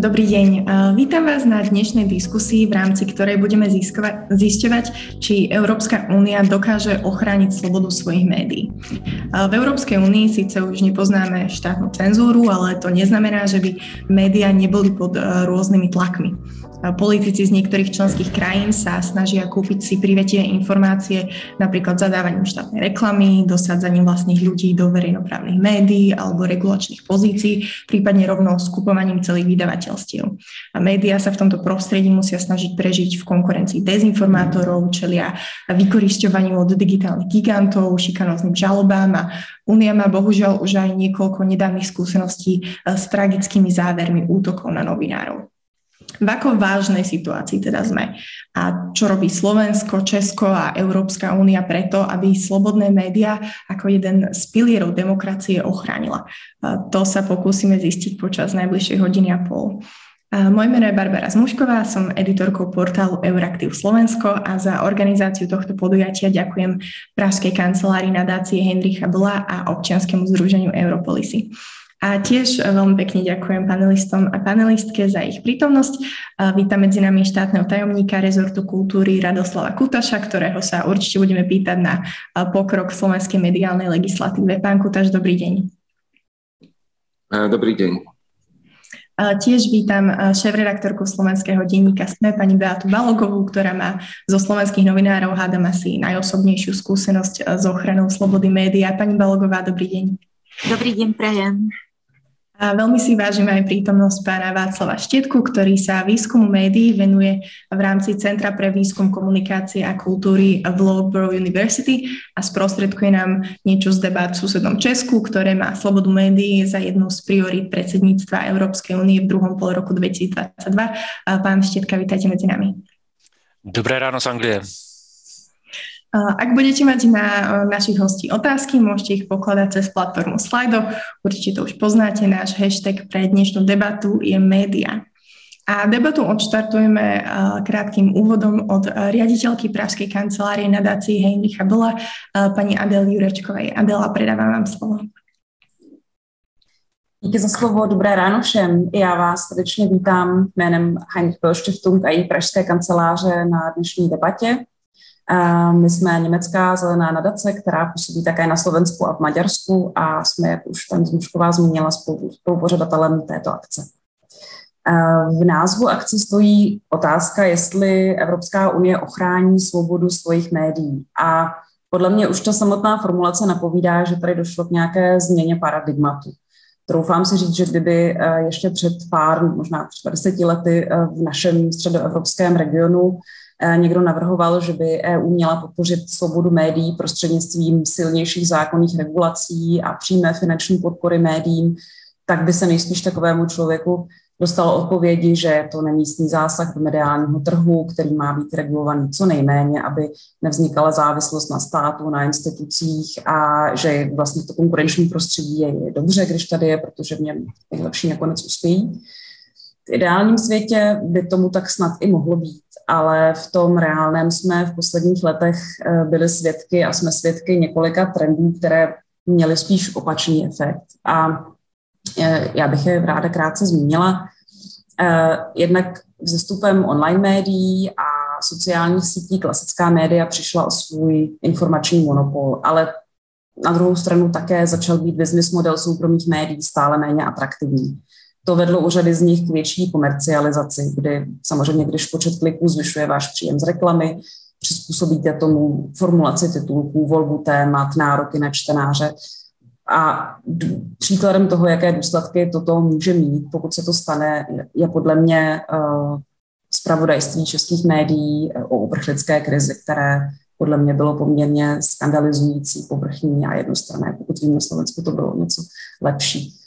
Dobrý deň. Vítam vás na dnešnej diskusii, v rámci ktorej budeme zisťovať, či Európska únia dokáže ochrániť slobodu svojich médií. V Európskej únii síce už nepoznáme štátnu cenzúru, ale to neznamená, že by médiá neboli pod rôznymi tlakmi. Politici z niektorých členských krajín sa snažia kúpiť si privetivé informácie napríklad zadávaním štátnej reklamy, dosadzaním vlastných ľudí do verejnoprávnych médií alebo regulačných pozícií, prípadne rovnou skupovaním celých vydavateľstiev. A médiá sa v tomto prostredí musia snažiť prežiť v konkurencii dezinformátorov, čelia vykorisťovaniu od digitálnych gigantov, šikanóznym žalobám a Únia má bohužiaľ už aj niekoľko nedávnych skúseností s tragickými závermi útokov na novinárov. V ako vážnej situácii teda sme a čo robí Slovensko, Česko a Európska únia preto, aby slobodné médiá ako jeden z pilierov demokracie ochránila. To sa pokúsime zistiť počas najbližšej hodiny a pol. Moje meno je Barbara Zmušková, som editorkou portálu Euraktiv Slovensko a za organizáciu tohto podujatia ďakujem Pražskej kancelárii nadácie Hendricha Bla a občianskému združeniu Europolisy. A tiež veľmi pekne ďakujem panelistom a panelistke za ich prítomnosť. Vítam medzi nami štátneho tajomníka rezortu kultúry Radoslava Kutaša, ktorého sa určite budeme pýtať na pokrok slovenskej mediálnej legislatíve. Pán Kutaš, dobrý deň. Dobrý deň. Tiež vítam šéf-redaktorku slovenského denníka SME, pani Beatu Balogovú, ktorá má zo slovenských novinárov, hádam asi najosobnejšiu skúsenosť s ochranou slobody médiá. Pani Balogová, dobrý deň. Dobrý deň, prajem. A veľmi si vážim aj prítomnosť pána Václava Štietku, ktorý sa výskumu médií venuje v rámci Centra pre výskum komunikácie a kultúry v Loughborough University a sprostredkuje nám niečo z debát v susednom Česku, ktoré má slobodu médií za jednu z priorít predsedníctva Európskej únie v druhom pol roku 2022. A pán Štietka, vítajte medzi nami. Dobré ráno z Anglie. Ak budete mať na našich hostí otázky, môžete ich pokladať cez platformu Slido. Určite to už poznáte, náš hashtag pre dnešnú debatu je média. A debatu odštartujeme krátkým úvodom od riaditeľky Pražskej kancelárie nadácie Heinricha Bola, pani Adel Jurečkovej. Adela, predávam vám slovo. Díky za slovo, dobré ráno všem. Já vás srdečně vítám jménem Heinrich Böll Stiftung a její pražské kanceláře na dnešní debatě. My jsme německá zelená nadace, která působí také na Slovensku a v Maďarsku a jsme, jak už tam Zmušková zmínila, spolupořadatelem této akce. V názvu akce stojí otázka, jestli Evropská unie ochrání svobodu svých médií. A podle mě už ta samotná formulace napovídá, že tady došlo k nějaké změně paradigmatu. Troufám si říct, že kdyby eh, ještě před pár, možná před deseti lety eh, v našem středoevropském regionu někdo navrhoval, že by EU měla podpořit svobodu médií prostřednictvím silnějších zákonných regulací a přímé finanční podpory médiím, tak by se nejspíš takovému člověku dostalo odpovědi, že to nemístní zásah do mediálního trhu, který má být regulovaný co nejméně, aby nevznikala závislost na státu, na institucích a že vlastně to konkurenční prostředí je dobře, když tady je, protože v něm nejlepší nakonec uspějí. V ideálním světě by tomu tak snad i mohlo být, ale v tom reálném jsme v posledních letech eh, byli svědky a jsme svědky několika trendů, které měly spíš opačný efekt. A eh, já bych je ráda krátce zmínila. Eh, jednak vzestupem online médií a sociálních sítí klasická média přišla o svůj informační monopol, ale na druhou stranu také začal být business model soukromých médií stále méně atraktivní. To vedlo u řady z nich k větší komercializaci, kdy samozřejmě, když počet kliků zvyšuje váš příjem z reklamy, přizpůsobíte tomu formulaci titulků, volbu témat, nároky na čtenáře. A příkladem toho, jaké důsledky toto může mít, pokud se to stane, je podle mě uh, zpravodajství českých médií o uprchlické krizi, které podle mě bylo poměrně skandalizující, povrchní a jednostranné. Pokud vím, na Slovensku to bylo něco lepší.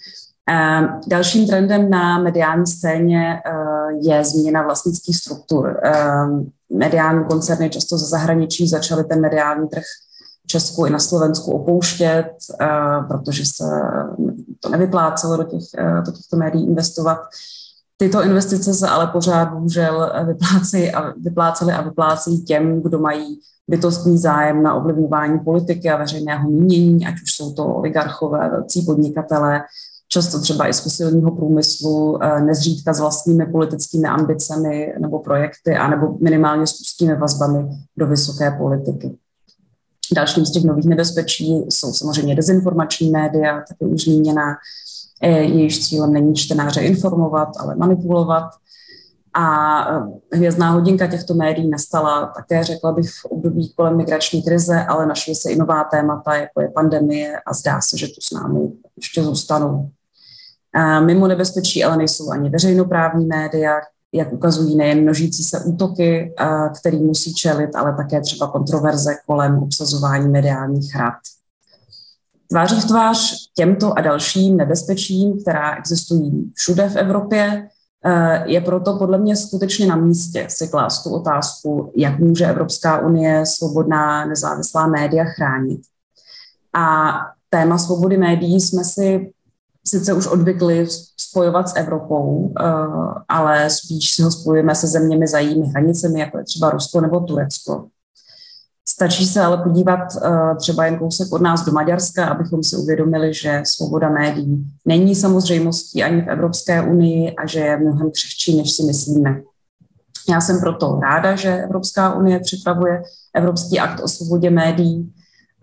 Ehm, dalším trendem na mediální scéně eh, je změna vlastnických struktur. Ehm, mediální koncerny často ze zahraničí začaly ten mediální trh v Česku i na Slovensku opouštět, eh, protože se to nevyplácelo do, těch, eh, do těchto médií investovat. Tyto investice se ale pořád bohužel vyplácí a, vyplácely a vyplácí těm, kdo mají bytostný zájem na ovlivňování politiky a veřejného mínění, ať už jsou to oligarchové, velcí podnikatelé, často třeba i z fosilního průmyslu, eh, nezřídka s vlastními politickými ambicemi nebo projekty, anebo minimálně s úzkými vazbami do vysoké politiky. Dalším z těch nových nebezpečí jsou samozřejmě dezinformační média, taky už zmíněná, eh, jejíž cílem není čtenáře informovat, ale manipulovat. A eh, hvězdná hodinka těchto médií nastala také, řekla bych, v období kolem migrační krize, ale našly se i nová témata, jako je pandemie a zdá se, že tu s námi ještě zůstanou. Mimo nebezpečí ale nejsou ani veřejnoprávní média, jak ukazují nejen množící se útoky, který musí čelit, ale také třeba kontroverze kolem obsazování mediálních rad. Tváří v tvář těmto a dalším nebezpečím, která existují všude v Evropě, je proto podle mě skutečně na místě si klást tu otázku, jak může Evropská unie svobodná nezávislá média chránit. A téma svobody médií jsme si sice už odvykli spojovat s Evropou, eh, ale spíš si ho spojujeme se zeměmi za jejími hranicemi, jako je třeba Rusko nebo Turecko. Stačí se ale podívat eh, třeba jen kousek od nás do Maďarska, abychom si uvědomili, že svoboda médií není samozřejmostí ani v Evropské unii a že je mnohem křehčí, než si myslíme. Já jsem proto ráda, že Evropská unie připravuje Evropský akt o svobodě médií,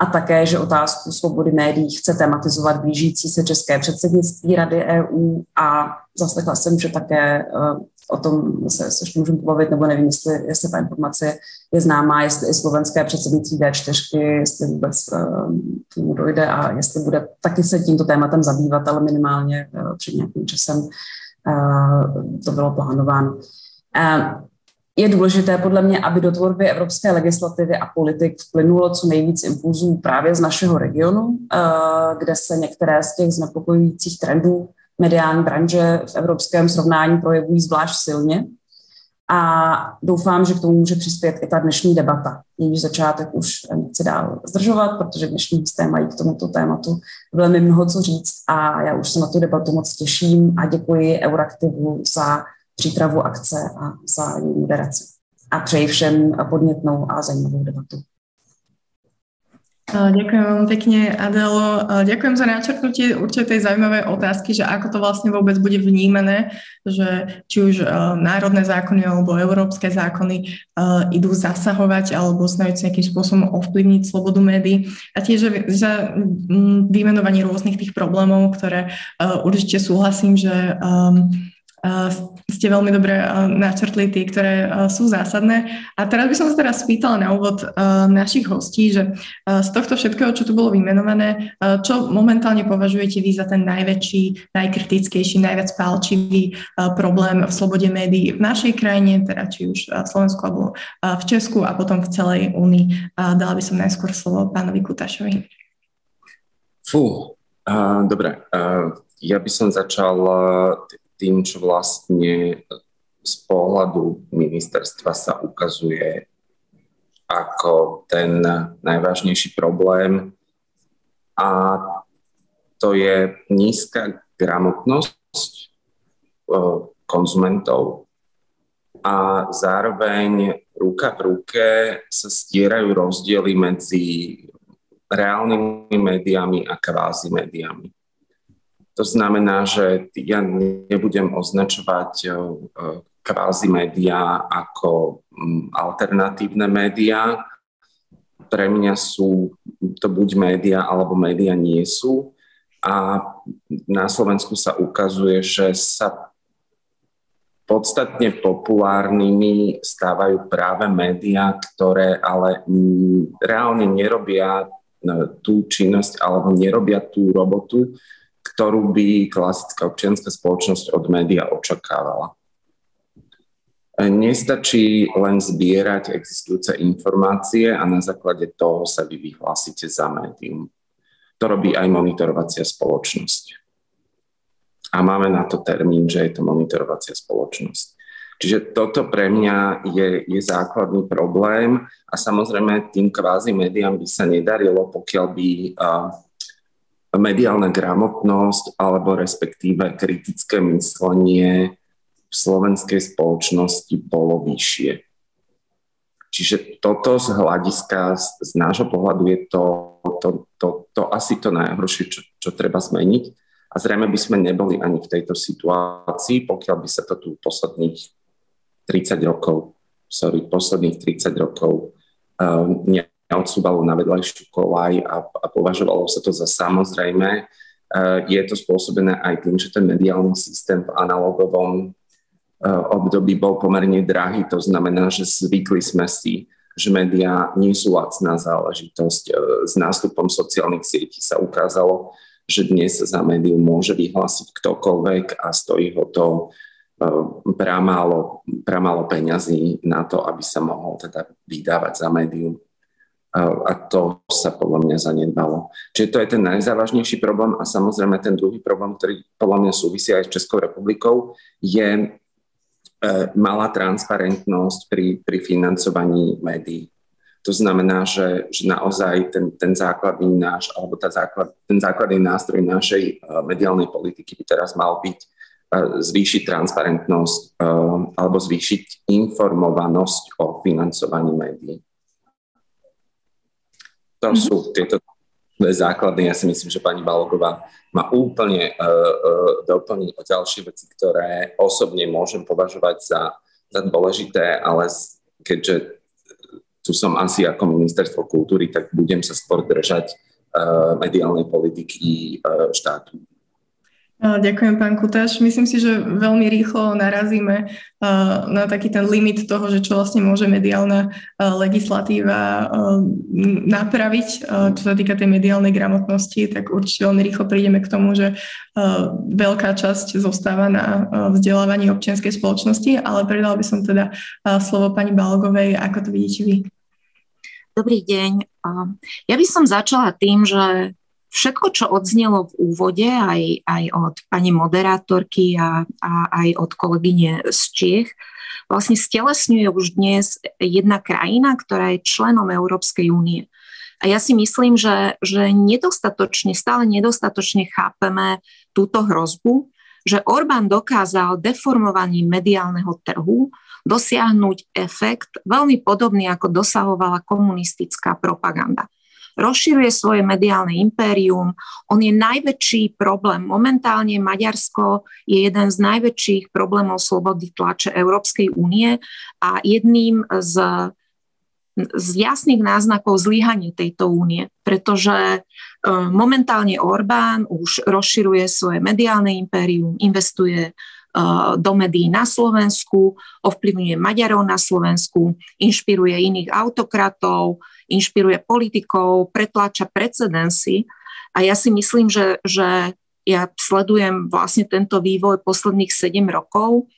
a také, že otázku svobody médií chce tematizovat blížící se české předsednictví Rady EU a zaslechla jsem, že také uh, o tom se, se ještě můžeme pobavit, nebo nevím, jestli, jestli ta informace je známá, jestli i slovenské předsednictví D4, jestli vůbec uh, k tomu dojde a jestli bude taky se tímto tématem zabývat, ale minimálně uh, před nějakým časem to bylo plánováno. Je důležité podle mě, aby do tvorby evropské legislativy a politik vplynulo co nejvíc impulzů právě z našeho regionu, eh, kde se některé z těch znepokojujících trendů mediální branže v evropském srovnání projevují zvlášť silně. A doufám, že k tomu může přispět i ta dnešní debata. Jejíž začátek už nechci dál zdržovat, protože dnešní hosté mají k tomuto tématu velmi mnoho co říct a já už se na tu debatu moc těším a děkuji Euraktivu za přípravu akce a za její moderaci. A přeji všem podnětnou a zajímavou debatu. Ďakujem veľmi pekne, Adelo. Ďakujem za načrtnutie určitej zaujímavej otázky, že ako to vlastne vôbec bude vnímané, že či už národné zákony alebo európske zákony idú zasahovať alebo snažiť sa nejakým spôsobom ovplyvniť slobodu médií a tiež za vymenovanie rôznych tých problémov, ktoré určite súhlasím, že ste veľmi dobre načrtli tie, ktoré sú zásadné. A teraz by som sa teraz spýtala na úvod našich hostí, že z tohto všetkého, čo tu bolo vymenované, čo momentálne považujete vy za ten najväčší, najkritickejší, najviac pálčivý problém v slobode médií v našej krajine, teda či už v Slovensku alebo v Česku a potom v celej Únii. Dala by som najskôr slovo pánovi Kutašovi. Fú, uh, dobre. Uh, ja by som začal tým, čo vlastne z pohľadu ministerstva sa ukazuje ako ten najvážnejší problém a to je nízka gramotnosť e, konzumentov a zároveň ruka v ruke sa stierajú rozdiely medzi reálnymi médiami a kvázi médiami. To znamená, že ja nebudem označovať e, kvázi médiá ako mm, alternatívne médiá. Pre mňa sú to buď médiá, alebo médiá nie sú. A na Slovensku sa ukazuje, že sa podstatne populárnymi stávajú práve médiá, ktoré ale mm, reálne nerobia e, tú činnosť alebo nerobia tú robotu, ktorú by klasická občianská spoločnosť od média očakávala. Nestačí len zbierať existujúce informácie a na základe toho sa vy vyhlásite za médium. To robí aj monitorovacia spoločnosť. A máme na to termín, že je to monitorovacia spoločnosť. Čiže toto pre mňa je, je základný problém a samozrejme tým kvázi médiám by sa nedarilo, pokiaľ by uh, mediálna gramotnosť alebo respektíve kritické myslenie v slovenskej spoločnosti bolo vyššie. Čiže toto z hľadiska, z, nášho pohľadu je to, to, to, to asi to najhoršie, čo, čo treba zmeniť. A zrejme by sme neboli ani v tejto situácii, pokiaľ by sa to tu posledných 30 rokov, sorry, posledných 30 rokov uh, neodsúvalo na vedľajšiu kolaj a, a považovalo sa to za samozrejme. Uh, je to spôsobené aj tým, že ten mediálny systém v analogovom uh, období bol pomerne drahý. To znamená, že zvykli sme si, že médiá nie sú lacná záležitosť. Uh, s nástupom sociálnych sietí sa ukázalo, že dnes za médium môže vyhlásiť ktokoľvek a stojí ho to pramálo, pramálo peňazí na to, aby sa mohol teda vydávať za médium. A to sa podľa mňa zanedbalo. Čiže to je ten najzávažnejší problém a samozrejme ten druhý problém, ktorý podľa mňa súvisí aj s Českou republikou, je eh, malá transparentnosť pri, pri financovaní médií. To znamená, že, že naozaj ten, ten základný náš, alebo tá základ, ten základný nástroj našej uh, mediálnej politiky by teraz mal byť uh, zvýšiť transparentnosť alebo zvýšiť informovanosť o financovaní médií. To mm-hmm. sú tieto dve základné. Ja si myslím, že pani Balogová má úplne uh, uh, doplniť o ďalšie veci, ktoré osobne môžem považovať za, za dôležité, ale keďže tu som asi ako ministerstvo kultúry, tak budem sa skôr držať uh, mediálnej politiky uh, štátu. Ďakujem, pán Kutáš. Myslím si, že veľmi rýchlo narazíme na taký ten limit toho, že čo vlastne môže mediálna legislatíva napraviť. Čo sa týka tej mediálnej gramotnosti, tak určite veľmi rýchlo prídeme k tomu, že veľká časť zostáva na vzdelávaní občianskej spoločnosti, ale predal by som teda slovo pani Balgovej. Ako to vidíte vy? Dobrý deň. Ja by som začala tým, že všetko, čo odznelo v úvode, aj, aj od pani moderátorky a, a aj od kolegyne z Čiech, vlastne stelesňuje už dnes jedna krajina, ktorá je členom Európskej únie. A ja si myslím, že, že nedostatočne, stále nedostatočne chápeme túto hrozbu, že Orbán dokázal deformovaním mediálneho trhu dosiahnuť efekt veľmi podobný, ako dosahovala komunistická propaganda rozširuje svoje mediálne impérium. On je najväčší problém. Momentálne Maďarsko je jeden z najväčších problémov slobody tlače Európskej únie a jedným z z jasných náznakov zlyhania tejto únie, pretože e, momentálne Orbán už rozširuje svoje mediálne impérium, investuje e, do médií na Slovensku, ovplyvňuje Maďarov na Slovensku, inšpiruje iných autokratov, inšpiruje politikov, pretláča precedensy. A ja si myslím, že, že ja sledujem vlastne tento vývoj posledných 7 rokov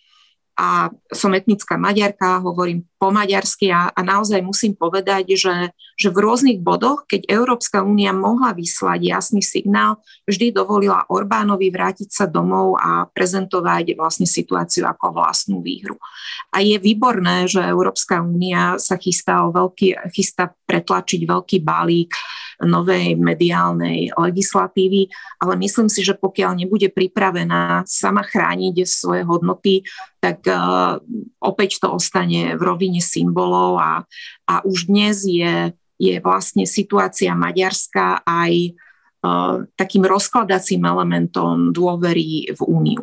a som etnická maďarka, hovorím po maďarsky a, a naozaj musím povedať, že, že v rôznych bodoch, keď Európska únia mohla vyslať jasný signál, vždy dovolila Orbánovi vrátiť sa domov a prezentovať vlastne situáciu ako vlastnú výhru. A je výborné, že Európska únia sa chystá, o veľký, chystá pretlačiť veľký balík novej mediálnej legislatívy, ale myslím si, že pokiaľ nebude pripravená sama chrániť svoje hodnoty, tak uh, opäť to ostane v rovine symbolov a, a už dnes je, je vlastne situácia Maďarska aj uh, takým rozkladacím elementom dôvery v Úniu.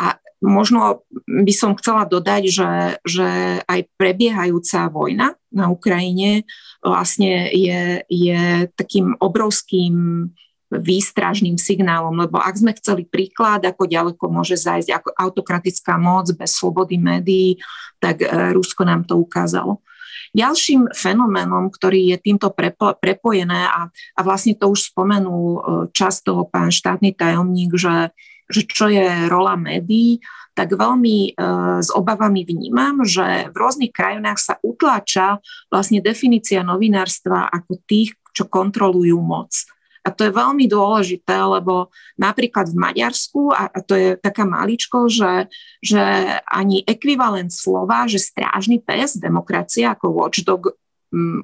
A možno by som chcela dodať, že, že aj prebiehajúca vojna na Ukrajine vlastne je, je takým obrovským výstražným signálom, lebo ak sme chceli príklad, ako ďaleko môže zájsť ako autokratická moc bez slobody médií, tak e, Rusko nám to ukázalo. Ďalším fenoménom, ktorý je týmto prepo, prepojené a, a vlastne to už spomenul e, čas toho pán štátny tajomník, že, že čo je rola médií, tak veľmi e, s obavami vnímam, že v rôznych krajinách sa utláča vlastne definícia novinárstva ako tých, čo kontrolujú moc. A to je veľmi dôležité, lebo napríklad v Maďarsku, a, a to je taká maličko, že, že ani ekvivalent slova, že strážny pes, demokracia ako watchdog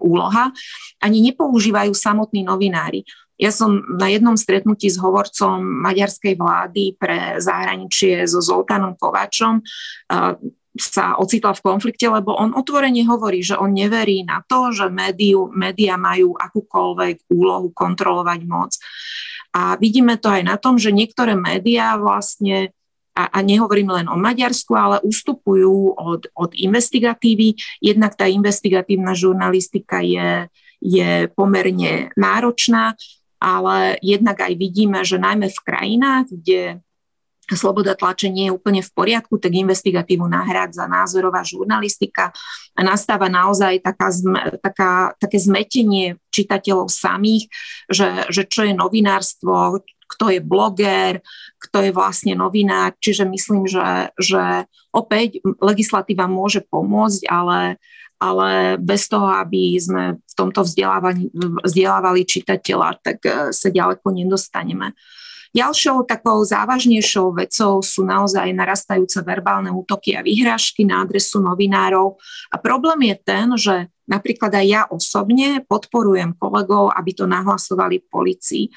úloha, ani nepoužívajú samotní novinári. Ja som na jednom stretnutí s hovorcom maďarskej vlády pre zahraničie so Zoltánom Kováčom uh, sa ocitla v konflikte, lebo on otvorene hovorí, že on neverí na to, že médiu, média majú akúkoľvek úlohu kontrolovať moc. A vidíme to aj na tom, že niektoré médiá vlastne a, a nehovorím len o Maďarsku, ale ustupujú od, od investigatívy. Jednak tá investigatívna žurnalistika je, je pomerne náročná, ale jednak aj vidíme, že najmä v krajinách, kde sloboda tlače nie je úplne v poriadku, tak investigatívu nahrádza názorová žurnalistika a nastáva naozaj taká, taká, také zmetenie čitateľov samých, že, že čo je novinárstvo, kto je bloger, kto je vlastne novinár. Čiže myslím, že, že opäť legislatíva môže pomôcť, ale, ale bez toho, aby sme v tomto vzdelávali čitateľa, tak eh, sa ďaleko nedostaneme. Ďalšou takou závažnejšou vecou sú naozaj narastajúce verbálne útoky a vyhrážky na adresu novinárov. A problém je ten, že napríklad aj ja osobne podporujem kolegov, aby to nahlasovali policii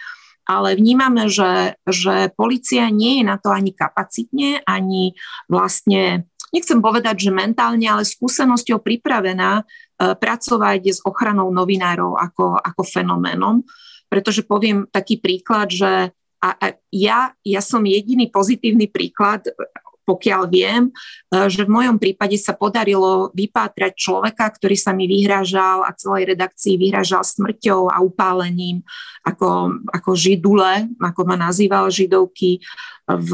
ale vnímame, že, že policia nie je na to ani kapacitne, ani vlastne, nechcem povedať, že mentálne, ale skúsenosťou pripravená e, pracovať s ochranou novinárov ako, ako fenoménom. Pretože poviem taký príklad, že a, a ja, ja som jediný pozitívny príklad pokiaľ viem, e, že v mojom prípade sa podarilo vypátrať človeka, ktorý sa mi vyhrážal a celej redakcii vyhrážal smrťou a upálením ako, ako židule, ako ma nazýval židovky v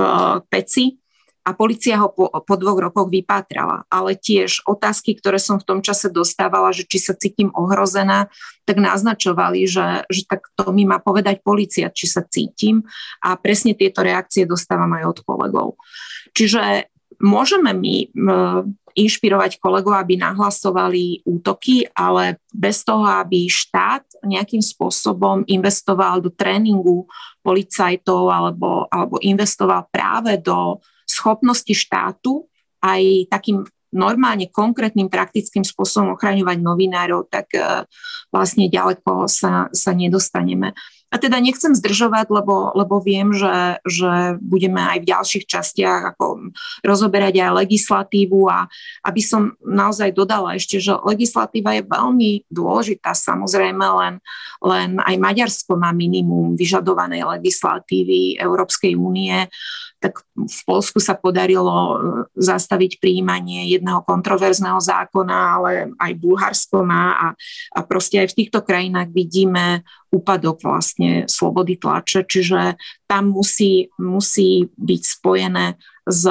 peci a policia ho po, po dvoch rokoch vypátrala. Ale tiež otázky, ktoré som v tom čase dostávala, že či sa cítim ohrozená, tak naznačovali, že, že tak to mi má povedať policia, či sa cítim a presne tieto reakcie dostávam aj od kolegov. Čiže môžeme my inšpirovať kolegov, aby nahlasovali útoky, ale bez toho, aby štát nejakým spôsobom investoval do tréningu policajtov alebo, alebo investoval práve do schopnosti štátu aj takým normálne konkrétnym praktickým spôsobom ochraňovať novinárov, tak e, vlastne ďaleko sa, sa nedostaneme. A teda nechcem zdržovať, lebo, lebo viem, že, že budeme aj v ďalších častiach ako rozoberať aj legislatívu a aby som naozaj dodala ešte, že legislatíva je veľmi dôležitá, samozrejme len, len aj Maďarsko má minimum vyžadovanej legislatívy Európskej únie tak v Polsku sa podarilo e, zastaviť príjmanie jedného kontroverzného zákona, ale aj Bulharsko má a, a proste aj v týchto krajinách vidíme úpadok vlastne slobody tlače, čiže tam musí, musí byť spojené s,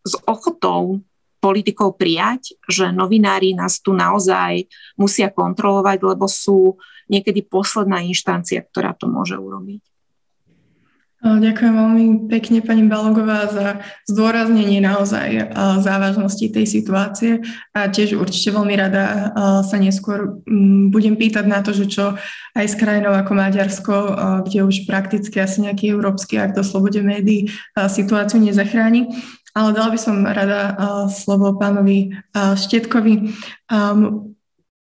s ochotou politikov prijať, že novinári nás tu naozaj musia kontrolovať, lebo sú niekedy posledná inštancia, ktorá to môže urobiť. Ďakujem veľmi pekne pani Balogová za zdôraznenie naozaj závažnosti tej situácie a tiež určite veľmi rada sa neskôr budem pýtať na to, že čo aj s krajinou ako Maďarsko, kde už prakticky asi nejaký európsky akt o slobode médií situáciu nezachráni. Ale dala by som rada slovo pánovi Štetkovi.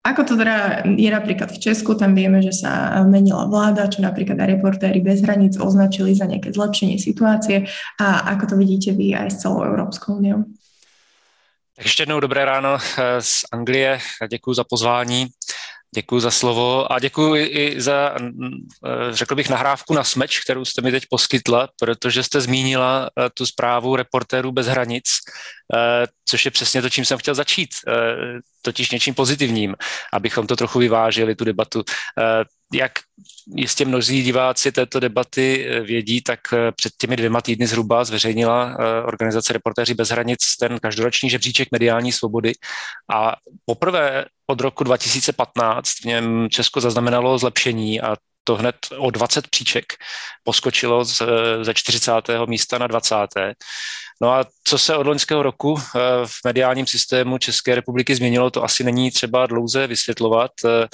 Ako to teda je napríklad v Česku, tam vieme, že sa menila vláda, čo napríklad aj reportéry bez hraníc označili za nejaké zlepšenie situácie. A ako to vidíte vy aj s celou Európskou úniou? Tak ještě jednou dobré ráno eh, z Anglie. Děkuji za pozvání. Děkuji za slovo a děkuji i za, eh, řekl bych, nahrávku na smeč, kterou jste mi teď poskytla, protože jste zmínila eh, tu zprávu reportérů bez hranic, což je přesně to, čím jsem chtěl začít, totiž něčím pozitivním, abychom to trochu vyvážili, tu debatu. Jak jistě mnozí diváci této debaty vědí, tak před těmi dvěma týdny zhruba zveřejnila organizace Reportéři bez hranic ten každoroční žebříček mediální svobody a poprvé od roku 2015 v něm Česko zaznamenalo zlepšení a to hned o 20 příček poskočilo z, ze 40. místa na 20. No a co se od loňského roku eh, v mediálním systému České republiky změnilo, to asi není třeba dlouze vysvětlovat, eh,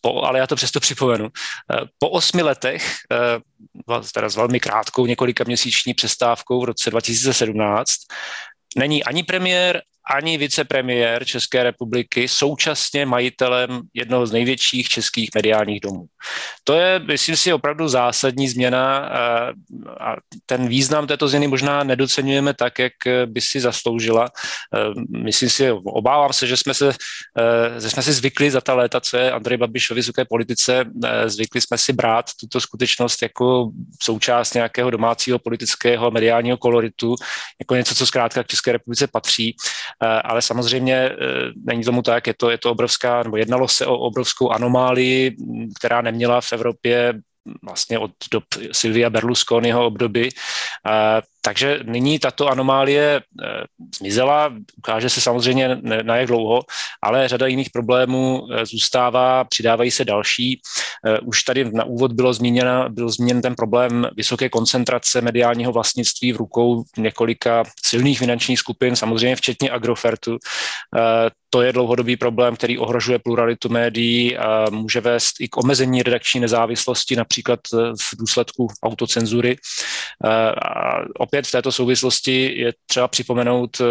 po, ale já to přesto připomenu. Eh, po osmi letech, teda s velmi krátkou několika měsíční přestávkou v roce 2017, není ani premiér, ani vicepremiér České republiky současně majitelem jednoho z největších českých mediálních domů. To je, myslím si, opravdu zásadní změna a ten význam této změny možná nedocenujeme tak, jak by si zasloužila. Myslím si, obávám se, že jsme, se, že jsme si zvykli za ta léta, co je Andrej Babiš o vysoké politice, zvykli jsme si brát tuto skutečnost jako součást nějakého domácího politického mediálního koloritu, jako něco, co zkrátka k České republice patří, ale samozřejmě není tomu tak, je to, je to obrovská, nebo jednalo se o obrovskou anomálii, která neměla v Evropě vlastně od dob Silvia Berlusconiho období. Takže nyní tato anomálie eh, zmizela, ukáže se samozřejmě na jak dlouho, ale řada jiných problémů eh, zůstává, přidávají se další. Eh, už tady na úvod bylo zmíněn, byl zmíněn ten problém vysoké koncentrace mediálního vlastnictví v rukou několika silných finančních skupin, samozřejmě včetně Agrofertu. To je dlouhodobý problém, který ohrožuje pluralitu médií a může vést i k omezení redakční nezávislosti, například v důsledku autocenzury. Opět v této souvislosti je třeba připomenout eh,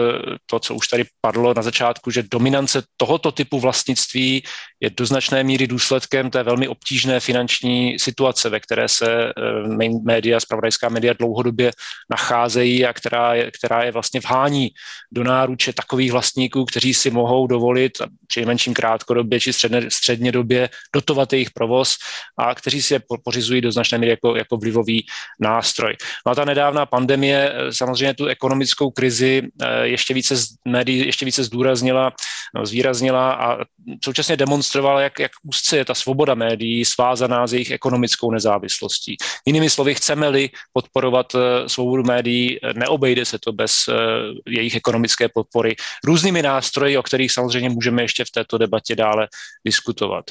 to, co už tady padlo na začátku, že dominance tohoto typu vlastnictví je do značné míry důsledkem té velmi obtížné finanční situace, ve které se eh, main média, spravodajská média dlouhodobě nacházejí a která je, která je vlastně vhání do náruče takových vlastníků, kteří si mohou dovolit při menším krátkodobě či středně, středně době dotovat jejich provoz a kteří si je pořizují do značné míry jako, jako vlivový nástroj. No a ta nedávná pandemie eh, samozřejmě tu ekonomickou krizi eh, ještě více médií ještě více zdůraznila, no, zvýraznila a současně demonstrovala, jak, jak úzce je ta svoboda médií svázaná s jejich ekonomickou nezávislostí. Jinými slovy, chceme-li podporovat eh, svobodu médií, neobejde se to bez jejich ekonomické podpory různými nástroji, o kterých samozřejmě můžeme ještě v této debatě dále diskutovat.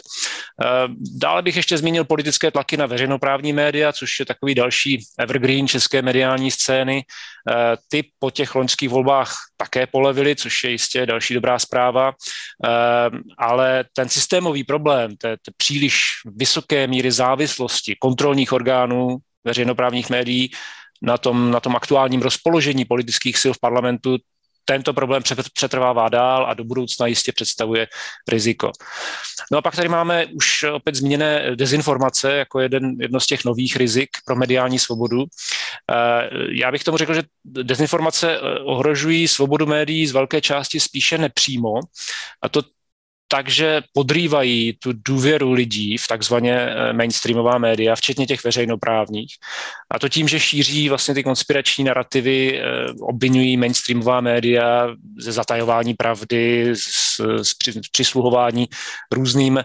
Dále bych ještě zmínil politické tlaky na veřejnoprávní média, což je takový další evergreen české mediální scény. Eh, ty po těch loňských volbách také polevily, což je jistě další dobrá zpráva, eh, ale ten systémový problém té, té příliš vysoké míry závislosti kontrolních orgánů veřejnoprávních médií na tom, na tom aktuálním rozpoložení politických sil v parlamentu, tento problém přetrvává dál a do budoucna jistě představuje riziko. No a pak tady máme už opět zmíněné dezinformace jako jeden, jedno z těch nových rizik pro mediální svobodu. Eh, já bych tomu řekl, že dezinformace eh, ohrožují svobodu médií z velké části spíše nepřímo a to takže podrývají tu důvěru lidí v takzvaně eh, mainstreamová média, včetně těch veřejnoprávních. A to tím, že šíří vlastně ty konspirační narrativy, eh, obvinují mainstreamová média ze zatajování pravdy, z, z přisluhování různým eh,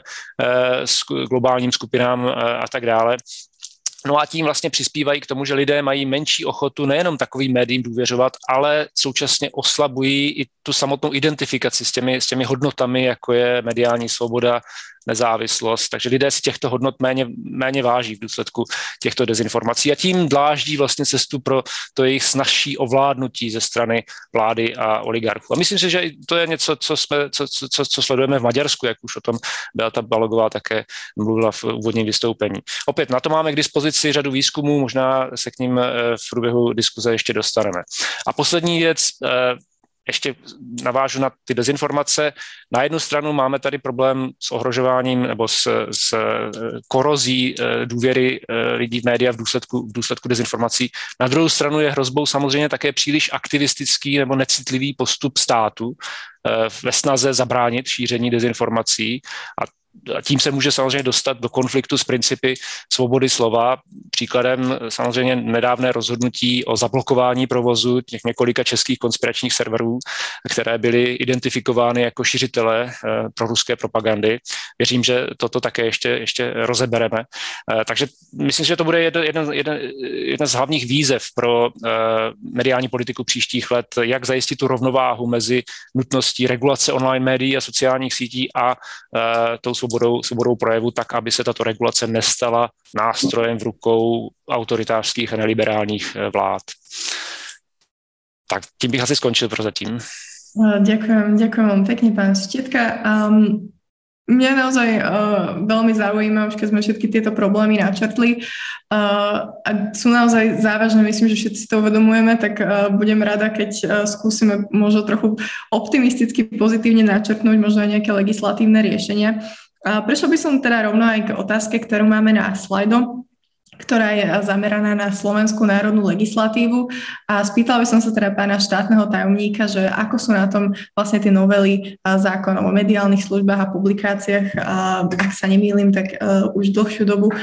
globálním skupinám a tak dále. No a tím vlastně přispívají k tomu, že lidé mají menší ochotu nejenom takovým médiím důvěřovat, ale současně oslabují i tu samotnou identifikaci s těmi, s těmi hodnotami, jako je mediální svoboda, nezávislost. Takže lidé si těchto hodnot méně, méně váží v důsledku těchto dezinformací a tím dláždí vlastně cestu pro to jejich snažší ovládnutí ze strany vlády a oligarchů. A myslím si, že to je něco, co, jsme, co, co, co sledujeme v Maďarsku, jak už o tom Beata Balogová také mluvila v úvodním vystoupení. Opět na to máme k dispozici řadu výzkumů, možná se k ním eh, v průběhu diskuze ještě dostaneme. A poslední věc, eh, ještě navážu na ty dezinformace. Na jednu stranu máme tady problém s ohrožováním nebo s, s eh, korozí eh, důvěry eh, lidí v média v důsledku, v důsledku dezinformací. Na druhou stranu je hrozbou samozřejmě také příliš aktivistický nebo necitlivý postup státu ve snaze zabránit šíření dezinformací a tím se může samozřejmě dostat do konfliktu s principy svobody slova. Příkladem samozřejmě nedávné rozhodnutí o zablokování provozu těch několika českých konspiračních serverů, které byly identifikovány jako šiřitele eh, pro ruské propagandy. Věřím, že toto také ještě, ještě rozebereme. Eh, takže myslím, že to bude jeden, jeden, jeden, jedna z hlavních výzev pro eh, mediální politiku příštích let, jak zajistit tu rovnováhu mezi nutností regulace online médií a sociálních sítí a tou svobodou, svobodou projevu tak, aby se tato regulace nestala nástrojem v rukou autoritářských a neliberálních eh, vlád. Tak tím bych asi skončil prozatím. Ďakujem, ďakujem vám pekne, pán Štietka. Um, Mňa naozaj uh, veľmi zaujíma, keď sme všetky tieto problémy načrtli uh, a sú naozaj závažné, myslím, že všetci to uvedomujeme, tak uh, budem rada, keď uh, skúsime možno trochu optimisticky, pozitívne načrtnúť možno aj nejaké legislatívne riešenia. Prešla by som teda rovno aj k otázke, ktorú máme na slajdo ktorá je zameraná na slovenskú národnú legislatívu. A spýtala by som sa teda pána štátneho tajomníka, že ako sú na tom vlastne tie novely zákonov o mediálnych službách a publikáciách. A ak sa nemýlim, tak už dlhšiu dobu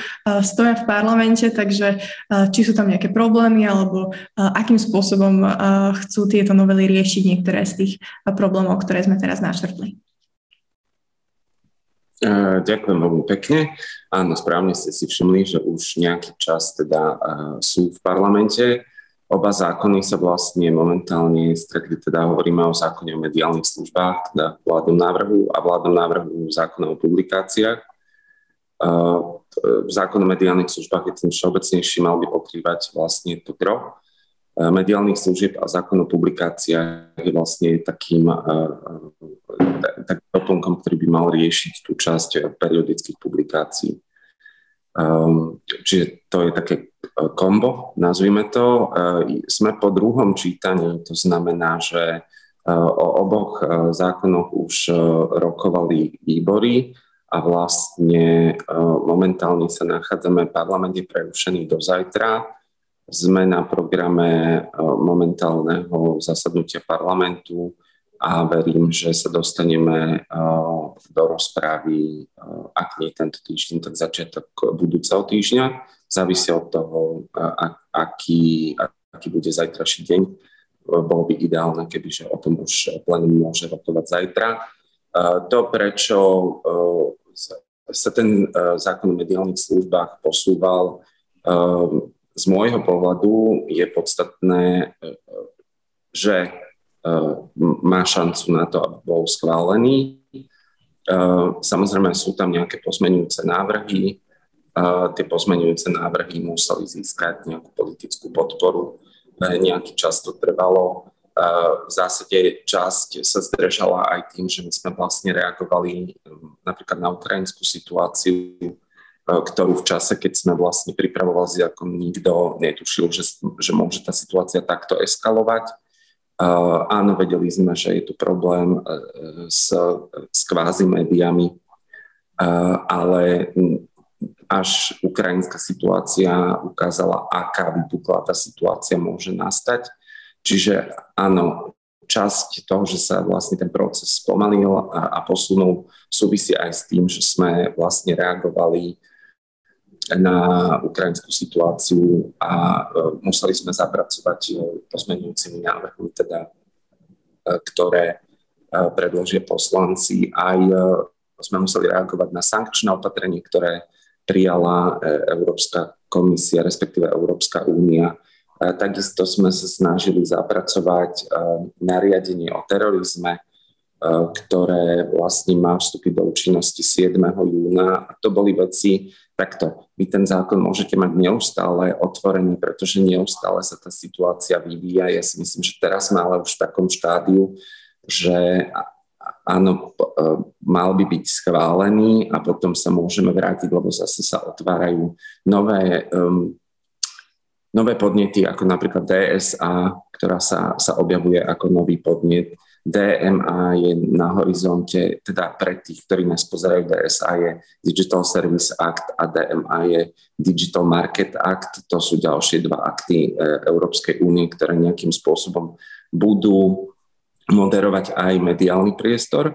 stoja v parlamente, takže či sú tam nejaké problémy alebo akým spôsobom chcú tieto novely riešiť niektoré z tých problémov, ktoré sme teraz našrtli. Ďakujem veľmi pekne. Áno, správne ste si všimli, že už nejaký čas teda sú v parlamente. Oba zákony sa vlastne momentálne stretli, teda hovoríme o zákone o mediálnych službách, teda vládnom návrhu a vládnom návrhu zákona o publikáciách. Zákon o mediálnych službách je ten všeobecnejší, mal by pokrývať vlastne to gro mediálnych služieb a zákon o publikáciách je vlastne takým, takým doplnkom, ktorý by mal riešiť tú časť periodických publikácií. Um, čiže to je také kombo, nazvime to. Sme po druhom čítaní, to znamená, že o oboch zákonoch už rokovali výbory a vlastne momentálne sa nachádzame v parlamente prerušený do zajtra sme na programe e, momentálneho zasadnutia parlamentu a verím, že sa dostaneme e, do rozprávy, e, ak nie tento týždeň, tak začiatok budúceho týždňa. Závisí od toho, aký, aký bude zajtraší deň. Bolo by ideálne, kebyže o tom už plénum môže rokovať zajtra. To, prečo sa ten zákon o mediálnych službách posúval, z môjho pohľadu je podstatné, e, že e, má šancu na to, aby bol schválený. E, samozrejme sú tam nejaké pozmenujúce návrhy. Tie pozmenujúce návrhy museli získať nejakú politickú podporu. Nejaký čas to trvalo. V zásade časť sa zdržala aj tým, že my sme vlastne reagovali napríklad na ukrajinskú situáciu E, ktorú v čase, keď sme vlastne pripravovali zákon, nikto netušil, že, že môže tá situácia takto eskalovať. Uh, áno, vedeli sme, že je tu problém uh, s, s kvázi médiami, ale až ukrajinská situácia ukázala, aká vypukla tá situácia môže nastať. Čiže áno, časť toho, že sa vlastne ten proces spomalil a, a posunul, súvisí aj s tým, že sme vlastne reagovali na ukrajinskú situáciu a e, museli sme zapracovať e, pozmenujúcimi návrhmi, teda, e, ktoré predložia poslanci. Aj sme museli reagovať na sankčné opatrenie, ktoré prijala Európska komisia, respektíve Európska únia. Takisto sme sa snažili zapracovať nariadenie o terorizme, ktoré vlastne má vstúpiť do účinnosti 7. júna. A to boli veci, takto, vy ten zákon môžete mať neustále otvorený, pretože neustále sa tá situácia vyvíja. Ja si myslím, že teraz sme ale už v takom štádiu, že áno, e, mal by byť schválený a potom sa môžeme vrátiť, lebo zase sa otvárajú nové, um, nové podnety, ako napríklad DSA, ktorá sa, sa objavuje ako nový podnet DMA je na horizonte, teda pre tých, ktorí nás pozerajú, DSA je Digital Service Act a DMA je Digital Market Act. To sú ďalšie dva akty e, Európskej únie, ktoré nejakým spôsobom budú moderovať aj mediálny priestor.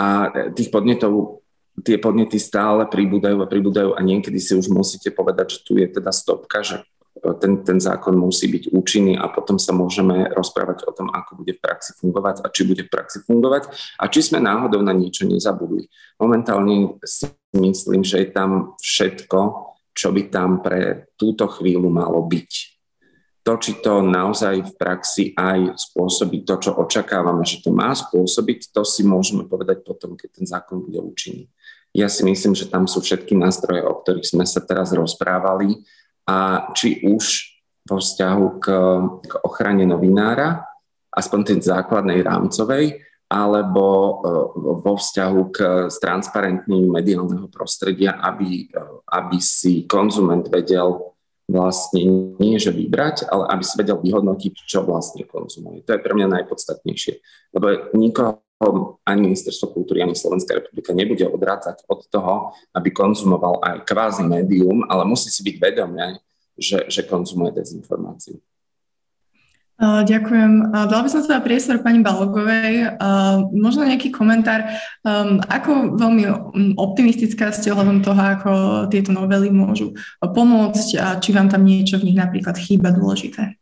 A e, tých podnetov, tie podnety stále pribúdajú a pribúdajú a niekedy si už musíte povedať, že tu je teda stopka, že ten, ten zákon musí byť účinný a potom sa môžeme rozprávať o tom, ako bude v praxi fungovať a či bude v praxi fungovať a či sme náhodou na niečo nezabudli. Momentálne si myslím, že je tam všetko, čo by tam pre túto chvíľu malo byť. To, či to naozaj v praxi aj spôsobí to, čo očakávame, že to má spôsobiť, to si môžeme povedať potom, keď ten zákon bude účinný. Ja si myslím, že tam sú všetky nástroje, o ktorých sme sa teraz rozprávali a či už vo vzťahu k, k ochrane novinára, aspoň tej základnej rámcovej, alebo e, vo vzťahu k transparentným mediálneho prostredia, aby, e, aby si konzument vedel vlastne nie, že vybrať, ale aby si vedel vyhodnotiť, čo vlastne konzumuje. To je pre mňa najpodstatnejšie. Lebo nikoho ani Ministerstvo kultúry, ani Slovenská republika nebude odrádzať od toho, aby konzumoval aj kvázi médium, ale musí si byť vedomé, že, že konzumuje dezinformáciu. Ďakujem. Dala by som sa priestor pani Balogovej. Možno nejaký komentár, ako veľmi optimistická ste ohľadom toho, ako tieto novely môžu pomôcť a či vám tam niečo v nich napríklad chýba dôležité?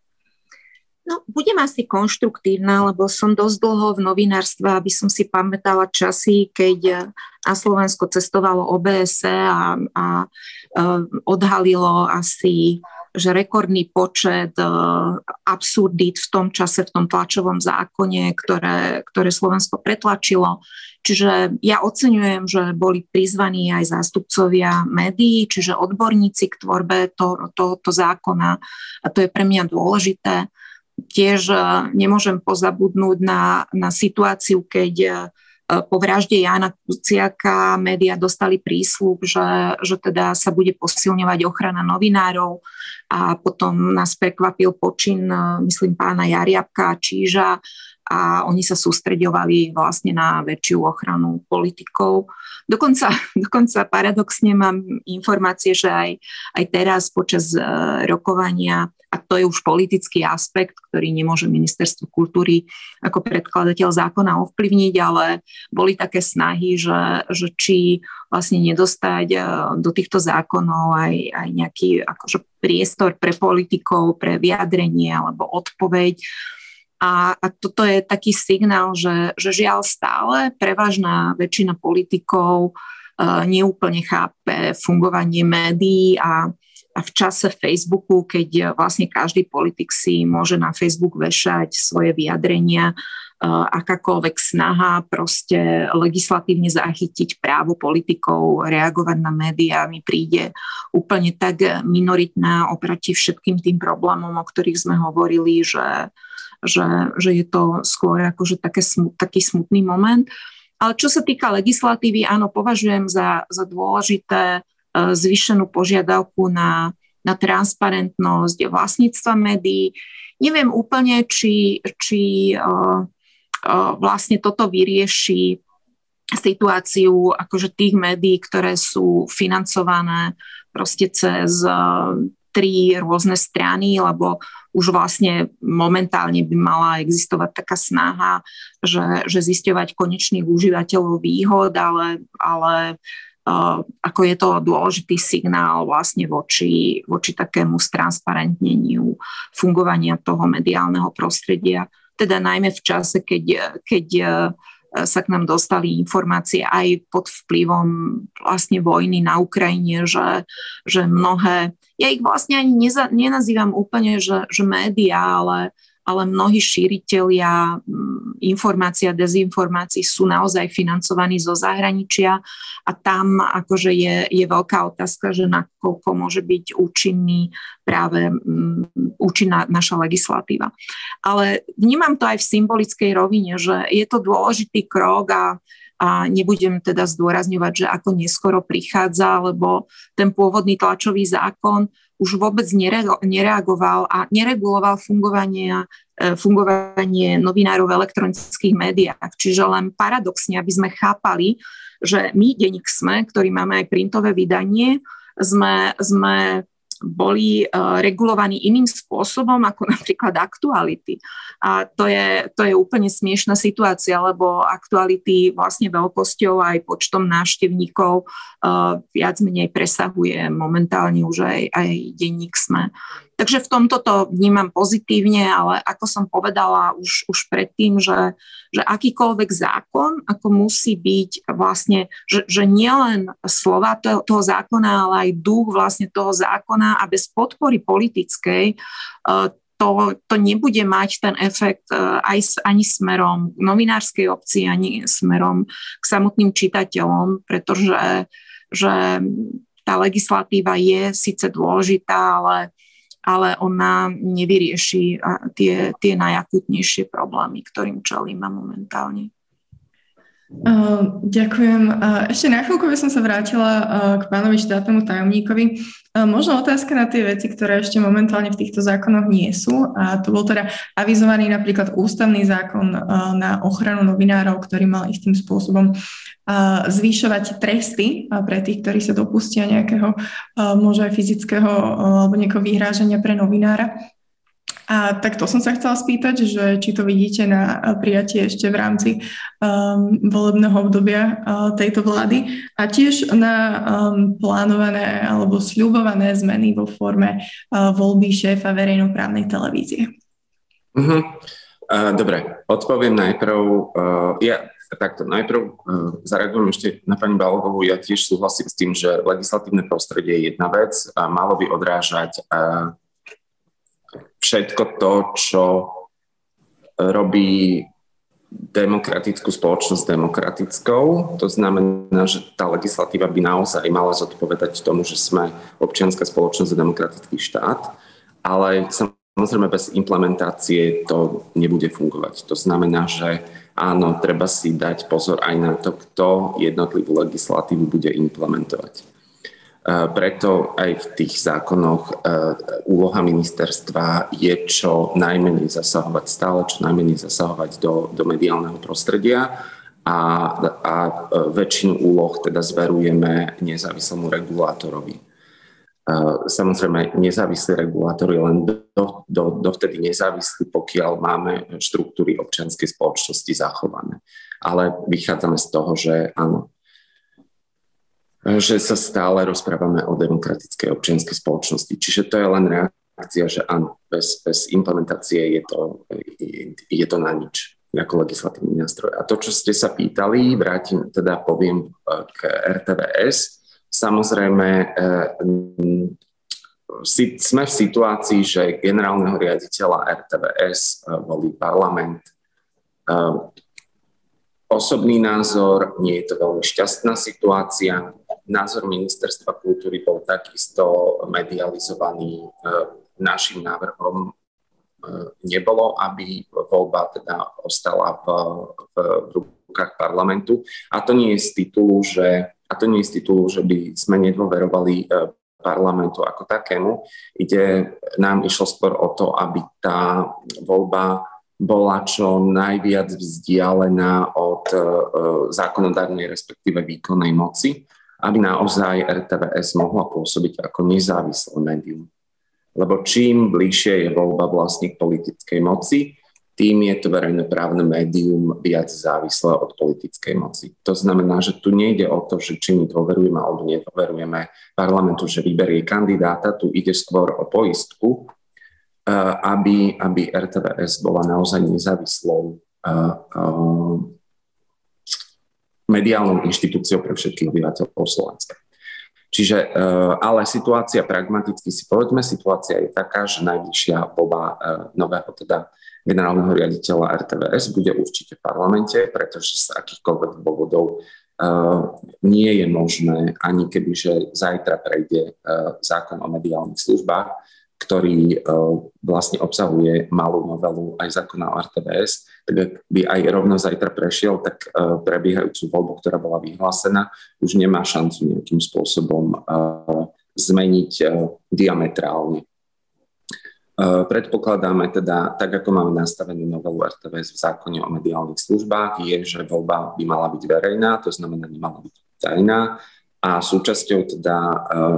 No, budem asi konštruktívna, lebo som dosť dlho v novinárstve, aby som si pamätala časy, keď na Slovensko cestovalo OBS a, a odhalilo asi že rekordný počet absurdít v tom čase, v tom tlačovom zákone, ktoré, ktoré Slovensko pretlačilo. Čiže ja oceňujem, že boli prizvaní aj zástupcovia médií, čiže odborníci k tvorbe tohoto to, to zákona a to je pre mňa dôležité. Tiež nemôžem pozabudnúť na, na situáciu, keď po vražde Jana Kuciaka média dostali prísľub, že, že teda sa bude posilňovať ochrana novinárov a potom nás prekvapil počin, myslím, pána Jariabka a Číža a oni sa sústredovali vlastne na väčšiu ochranu politikov. Dokonca, dokonca paradoxne mám informácie, že aj, aj teraz počas rokovania a to je už politický aspekt, ktorý nemôže ministerstvo kultúry ako predkladateľ zákona ovplyvniť, ale boli také snahy, že, že či vlastne nedostať e, do týchto zákonov aj, aj nejaký akože priestor pre politikov, pre vyjadrenie alebo odpoveď. A, a toto je taký signál, že, že žiaľ stále prevažná väčšina politikov uh, neúplne chápe fungovanie médií a, a v čase Facebooku, keď eh, vlastne každý politik si môže na Facebook vešať svoje vyjadrenia, eh, akákoľvek snaha proste legislatívne zachytiť právo politikov, reagovať na médiá mi príde úplne tak minoritná oproti všetkým tým problémom, o ktorých sme hovorili, že, že, že je to skôr akože také, taký smutný moment. Ale čo sa týka legislatívy, áno, považujem za, za dôležité zvýšenú požiadavku na, na transparentnosť vlastníctva médií. Neviem úplne, či, či uh, uh, vlastne toto vyrieši situáciu akože tých médií, ktoré sú financované proste cez uh, tri rôzne strany, lebo už vlastne momentálne by mala existovať taká snaha, že, že zisťovať konečných užívateľov výhod, ale, ale ako je to dôležitý signál vlastne voči, voči takému stransparentneniu fungovania toho mediálneho prostredia. Teda najmä v čase, keď, keď e, sa k nám dostali informácie aj pod vplyvom vlastne vojny na Ukrajine, že, že mnohé, ja ich vlastne ani neza, nenazývam úplne, že, že médiá, ale ale mnohí šíritelia mm, informácií a dezinformácií sú naozaj financovaní zo zahraničia a tam akože je, je veľká otázka, že nakoľko môže byť účinný práve um, účinná naša legislatíva. Ale vnímam to aj v symbolickej rovine, že je to dôležitý krok a a nebudem teda zdôrazňovať, že ako neskoro prichádza, lebo ten pôvodný tlačový zákon už vôbec nereagoval a nereguloval fungovanie, e, fungovanie novinárov v elektronických médiách. Čiže len paradoxne, aby sme chápali, že my, denník SME, ktorý máme aj printové vydanie, sme, sme boli uh, regulovaní iným spôsobom ako napríklad aktuality. A to je, to je úplne smiešná situácia, lebo aktuality vlastne veľkosťou aj počtom návštevníkov uh, viac menej presahuje momentálne už aj, aj denník SME. Takže v tomto to vnímam pozitívne, ale ako som povedala už, už predtým, že, že akýkoľvek zákon, ako musí byť vlastne, že, že nielen slova toho, toho zákona, ale aj duch vlastne toho zákona a bez podpory politickej eh, to, to nebude mať ten efekt eh, aj ani smerom novinárskej obci, ani smerom k samotným čitateľom, pretože že tá legislatíva je síce dôležitá, ale ale ona nevyrieši tie, tie najakutnejšie problémy, ktorým čelíme momentálne. Uh, ďakujem. Ešte na chvíľku by som sa vrátila uh, k pánovi štátnemu tajomníkovi. Možno otázka na tie veci, ktoré ešte momentálne v týchto zákonoch nie sú. A to bol teda avizovaný napríklad ústavný zákon na ochranu novinárov, ktorý mal istým spôsobom zvýšovať tresty pre tých, ktorí sa dopustia nejakého možno aj fyzického alebo nejakého vyhrážania pre novinára. A tak to som sa chcela spýtať, že či to vidíte na prijatie ešte v rámci um, volebného obdobia uh, tejto vlády a tiež na um, plánované alebo sľubované zmeny vo forme uh, voľby šéfa verejnoprávnej televízie. Uh-huh. Uh, dobre, odpoviem najprv. Uh, ja takto najprv uh, zareagujem ešte na pani Balogovú. Ja tiež súhlasím s tým, že legislatívne prostredie je jedna vec a malo by odrážať uh, všetko to, čo robí demokratickú spoločnosť demokratickou. To znamená, že tá legislatíva by naozaj mala zodpovedať tomu, že sme občianská spoločnosť a demokratický štát, ale samozrejme bez implementácie to nebude fungovať. To znamená, že áno, treba si dať pozor aj na to, kto jednotlivú legislatívu bude implementovať. Preto aj v tých zákonoch e, úloha ministerstva je čo najmenej zasahovať, stále čo najmenej zasahovať do, do mediálneho prostredia a, a e, väčšinu úloh teda zverujeme nezávislému regulátorovi. E, samozrejme, nezávislý regulátor je len do, do, dovtedy nezávislý, pokiaľ máme štruktúry občianskej spoločnosti zachované. Ale vychádzame z toho, že áno, že sa stále rozprávame o demokratickej občianskej spoločnosti. Čiže to je len reakcia, že áno, bez, bez implementácie je to, je, je to na nič ako legislatívny nástroj. A to, čo ste sa pýtali, vrátim, teda poviem eh, k RTVS. Samozrejme, eh, sme v situácii, že generálneho riaditeľa RTVS eh, volí parlament. Osobný názor, nie je to veľmi šťastná situácia názor ministerstva kultúry bol takisto medializovaný e, našim návrhom. E, nebolo, aby voľba teda ostala v, v rukách parlamentu. A to nie je z titulu, že, a to nie je z titulu, že by sme nedôverovali e, parlamentu ako takému. Ide, nám išlo skôr o to, aby tá voľba bola čo najviac vzdialená od zákonodárnej, respektíve výkonnej moci aby naozaj RTVS mohla pôsobiť ako nezávislé médium. Lebo čím bližšie je voľba vlastník politickej moci, tým je to verejnoprávne médium viac závislé od politickej moci. To znamená, že tu nejde o to, že či my dôverujeme alebo nedôverujeme parlamentu, že vyberie kandidáta, tu ide skôr o poistku, aby, aby RTVS bola naozaj nezávislou eh, eh, mediálnou inštitúciou pre všetkých obyvateľov Slovenska. Čiže, ale situácia pragmaticky si povedzme, situácia je taká, že najbližšia voľba e, nového teda generálneho riaditeľa RTVS bude určite v parlamente, pretože z akýchkoľvek dôvodov nie je možné, ani keby, že zajtra prejde zákon o mediálnych službách, ktorý vlastne obsahuje malú novelu aj zákona o RTVS, tak ak by aj rovno zajtra prešiel, tak uh, prebiehajúcu voľbu, ktorá bola vyhlásená, už nemá šancu nejakým spôsobom uh, zmeniť diametrálne. Predpokladáme teda, tak ako máme nastavenú novelu RTVS v zákone o mediálnych službách, je, že voľba by mala byť verejná, to znamená, nemala byť tajná a súčasťou, teda,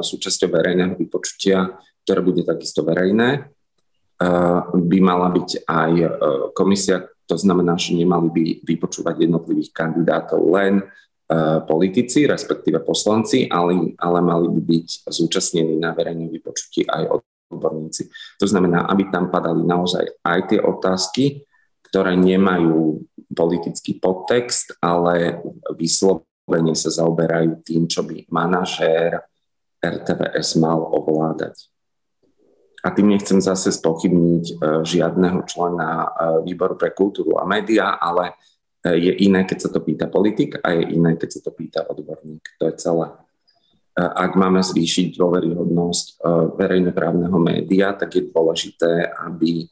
súčasťou verejného vypočutia, ktoré bude takisto verejné, by mala byť aj komisia, to znamená, že nemali by vypočúvať jednotlivých kandidátov len uh, politici, respektíve poslanci, ale, ale mali by byť zúčastnení na verejnom vypočutí aj odborníci. To znamená, aby tam padali naozaj aj tie otázky, ktoré nemajú politický podtext, ale vyslovene sa zaoberajú tým, čo by manažér RTVS mal ovládať a tým nechcem zase spochybniť e, žiadneho člena e, výboru pre kultúru a média, ale e, je iné, keď sa to pýta politik a je iné, keď sa to pýta odborník. To je celé. Ak máme zvýšiť dôveryhodnosť verejnoprávneho média, tak je dôležité, aby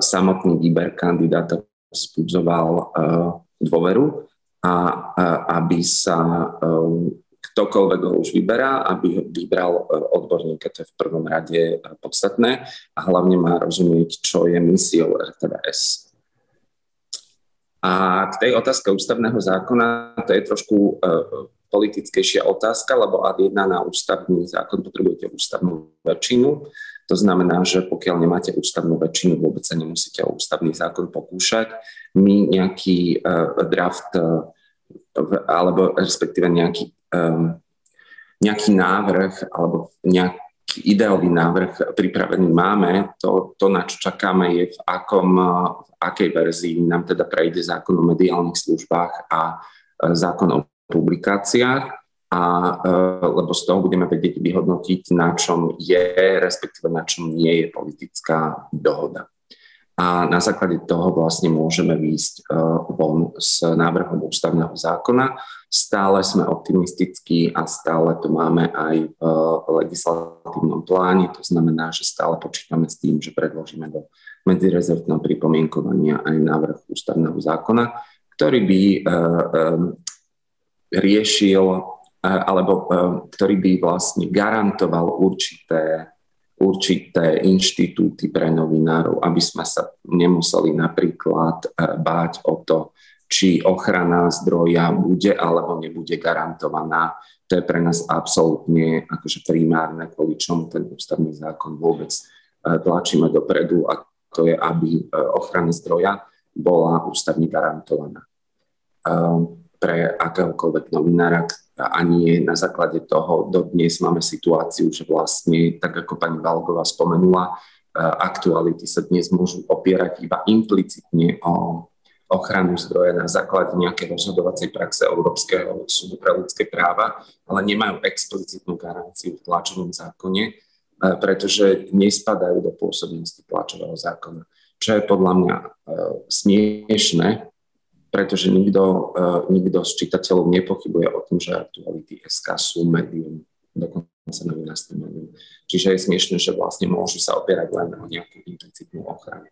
samotný výber kandidáta vzbudzoval dôveru a, aby sa ktokoľvek ho už vyberá, aby vybral odborníka, to je v prvom rade podstatné a hlavne má rozumieť, čo je misiou RTVS. A k tej otázke ústavného zákona, to je trošku uh, politickejšia otázka, lebo ad jedna na ústavný zákon potrebujete ústavnú väčšinu. To znamená, že pokiaľ nemáte ústavnú väčšinu, vôbec sa nemusíte o ústavný zákon pokúšať. My nejaký uh, draft, alebo respektíve nejaký, um, nejaký návrh, alebo nejaký ideový návrh pripravený máme. To, to, na čo čakáme, je v, akom, v akej verzii nám teda prejde zákon o mediálnych službách a e, zákon o publikáciách, a, e, lebo z toho budeme vedieť vyhodnotiť, na čom je, respektíve na čom nie je politická dohoda. A na základe toho vlastne môžeme výjsť von s návrhom ústavného zákona. Stále sme optimistickí a stále to máme aj v legislatívnom pláne. To znamená, že stále počítame s tým, že predložíme do medzirezortného pripomienkovania aj návrh ústavného zákona, ktorý by uh, um, riešil uh, alebo ktorý by vlastne garantoval určité určité inštitúty pre novinárov, aby sme sa nemuseli napríklad eh, báť o to, či ochrana zdroja bude alebo nebude garantovaná. To je pre nás absolútne akože primárne, kvôli čomu ten ústavný zákon vôbec eh, tlačíme dopredu a to je, aby eh, ochrana zdroja bola ústavne garantovaná pre akéhokoľvek novinára, a nie na základe toho dodnes máme situáciu, že vlastne, tak ako pani Valgová spomenula, e, aktuality sa dnes môžu opierať iba implicitne o ochranu zdroja na základe nejakej rozhodovacej praxe Európskeho súdu pre ľudské práva, ale nemajú explicitnú garanciu v tlačovom zákone, e, pretože nespadajú do pôsobnosti tlačového zákona. Čo je podľa mňa e, smiešne, pretože nikto, uh, nikto z čitateľov nepochybuje o tom, že aktuality SK sú médium, dokonca novinárske médium. Čiže je smiešne, že vlastne môžu sa opierať len o nejakú implicitnú ochranu.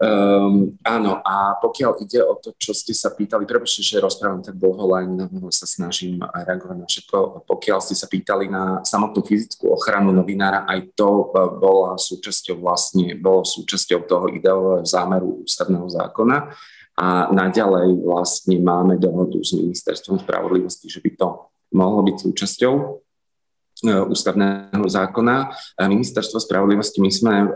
Um, áno, a pokiaľ ide o to, čo ste sa pýtali, prepočte, že rozprávam tak dlho, len sa snažím reagovať na všetko. Pokiaľ ste sa pýtali na samotnú fyzickú ochranu novinára, aj to e, bola súčasťou vlastne, bolo súčasťou toho ideového zámeru ústavného zákona. A naďalej vlastne máme dohodu s Ministerstvom spravodlivosti, že by to mohlo byť súčasťou ústavného zákona. A ministerstvo spravodlivosti, my sme e,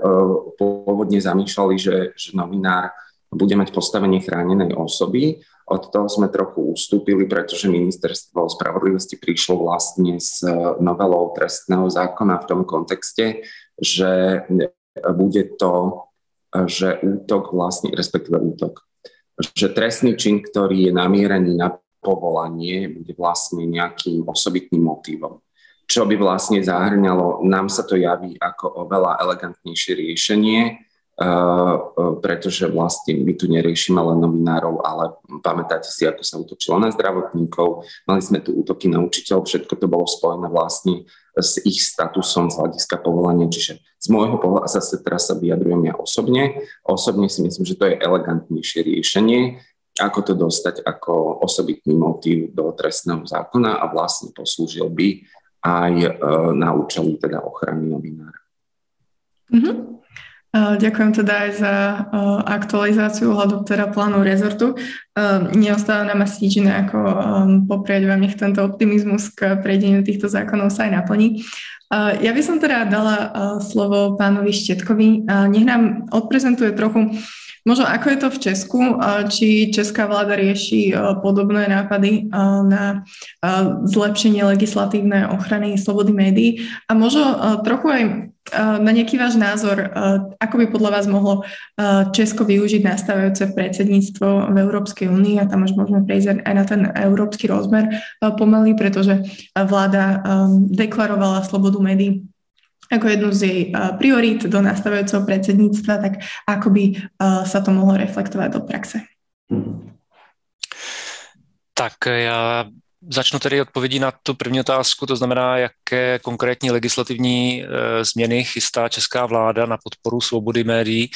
pôvodne zamýšľali, že, že novinár bude mať postavenie chránenej osoby. Od toho sme trochu ustúpili, pretože ministerstvo spravodlivosti prišlo vlastne s novelou trestného zákona v tom kontexte, že bude to, že útok vlastne, respektíve útok, že trestný čin, ktorý je namierený na povolanie, bude vlastne nejakým osobitným motivom. Čo by vlastne zahrňalo, nám sa to javí ako oveľa elegantnejšie riešenie, Uh, uh, pretože vlastne my tu neriešime len novinárov, ale pamätáte si, ako sa útočilo na zdravotníkov, mali sme tu útoky na učiteľov, všetko to bolo spojené vlastne s ich statusom z hľadiska povolania. Čiže z môjho pohľadu, zase teraz sa vyjadrujem ja osobne, osobne si myslím, že to je elegantnejšie riešenie, ako to dostať ako osobitný motív do trestného zákona a vlastne poslúžil by aj e, na účely teda ochrany novinára. Mm-hmm. Ďakujem teda aj za aktualizáciu hľadu teda plánu rezortu. Neostáva nám asi nič iné ako poprieť vám, nech tento optimizmus k prejdeniu týchto zákonov sa aj naplní. Ja by som teda dala slovo pánovi Štetkovi. Nech nám odprezentuje trochu Možno ako je to v Česku, či česká vláda rieši podobné nápady na zlepšenie legislatívnej ochrany slobody médií? A možno trochu aj na nejaký váš názor, ako by podľa vás mohlo Česko využiť nastávajúce predsedníctvo v Európskej únii a tam už môžeme prejsť aj na ten európsky rozmer pomaly, pretože vláda deklarovala slobodu médií ako jednu z jej priorít do nastavujúceho predsedníctva, tak ako by sa to mohlo reflektovať do praxe? Tak já Začnu tedy odpovědí na tu první otázku, to znamená, jaké konkrétní legislativní změny chystá česká vláda na podporu svobody médií.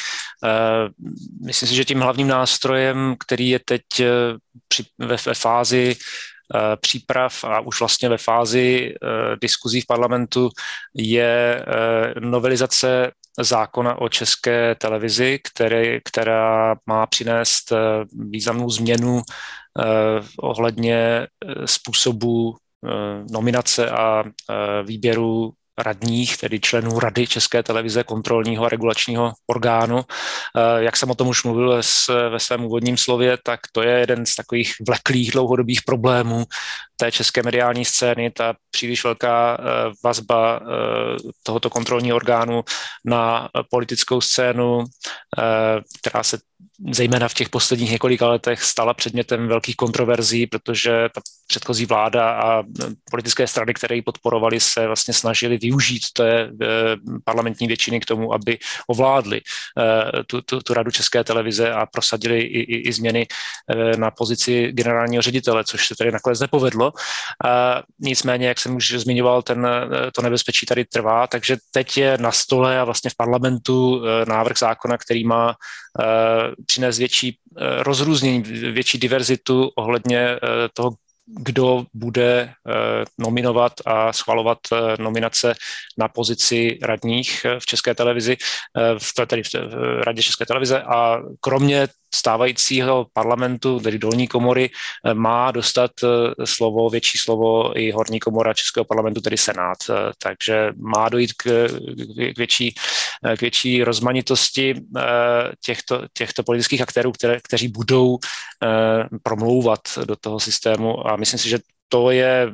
Myslím si, že tím hlavním nástrojem, který je teď ve, fázi příprav a už vlastně ve fázi e, diskuzí v parlamentu je e, novelizace zákona o české televizi, který, která má přinést významnou změnu Eh, ohledně eh, způsobu eh, nominace a výběru radních, tedy členů Rady České televize, kontrolního a regulačního orgánu. Jak jsem o tom už mluvil ve svém úvodním slově, tak to je jeden z takových vleklých dlouhodobých problémů té české mediální scény, ta příliš velká vazba tohoto kontrolního orgánu na politickou scénu, která se zejména v těch posledních několika letech stala předmětem velkých kontroverzí, protože ta předchozí vláda a politické strany, které ji podporovali, se vlastně snažili využít té eh, parlamentní většiny k tomu, aby ovládli eh, tu, tu, tu radu České televize a prosadili i, i, i změny na pozici generálního ředitele, což se tady nakonec nepovedlo. Nicméně, jak jsem už zmiňoval, ten, to nebezpečí tady trvá, takže teď je na stole a vlastně v parlamentu návrh zákona, který má přinést větší eh, rozrůznění, větší diverzitu ohledně eh, toho, kdo bude eh, nominovat a schvalovat nominace na pozici radních v České televizi, v, tedy v Radě České televize. A kromě stávajícího parlamentu, tedy dolní komory, eh, má dostat eh, slovo, větší slovo i horní komora Českého parlamentu, tedy Senát. Eh, takže má dojít k, k, větší, k větší rozmanitosti těchto, těchto politických aktérů, které, kteří budou promlouvat do toho systému a myslím si, že to je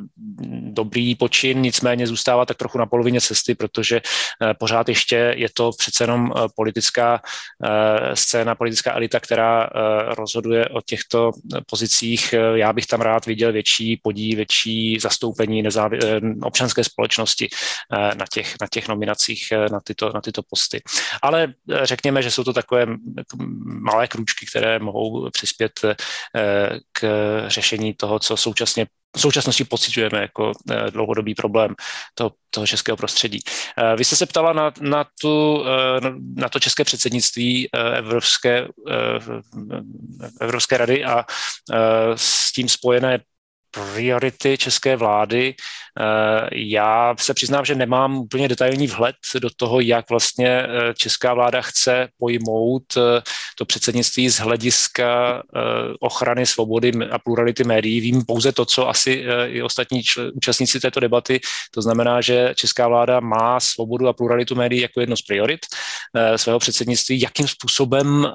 dobrý počin, nicméně zůstává tak trochu na polovině cesty, protože eh, pořád ještě je to přece jenom eh, politická eh, scéna, politická elita, která rozhoduje o těchto pozicích. Já bych tam rád viděl větší podí, větší zastoupení nezávi- občanské společnosti na těch, na těch nominacích na tyto, na tyto posty. Ale řekněme, že jsou to takové malé krůčky, které mohou přispět k řešení toho, co současně v současnosti pocitujeme jako eh, dlouhodobý problém toho, toho českého prostředí. Eh, vy jste se ptala na, na, tu, eh, na to české předsednictví Evropské, Evropské rady a s tím spojené priority české vlády. Eh, já se přiznám, že nemám úplně detailní vhled do toho, jak vlastně eh, česká vláda chce pojmout eh, to předsednictví z hlediska ochrany svobody a plurality médií. Vím pouze to, co asi i ostatní účastníci této debaty. To znamená, že česká vláda má svobodu a pluralitu médií jako jedno z priorit svého předsednictví. Jakým způsobem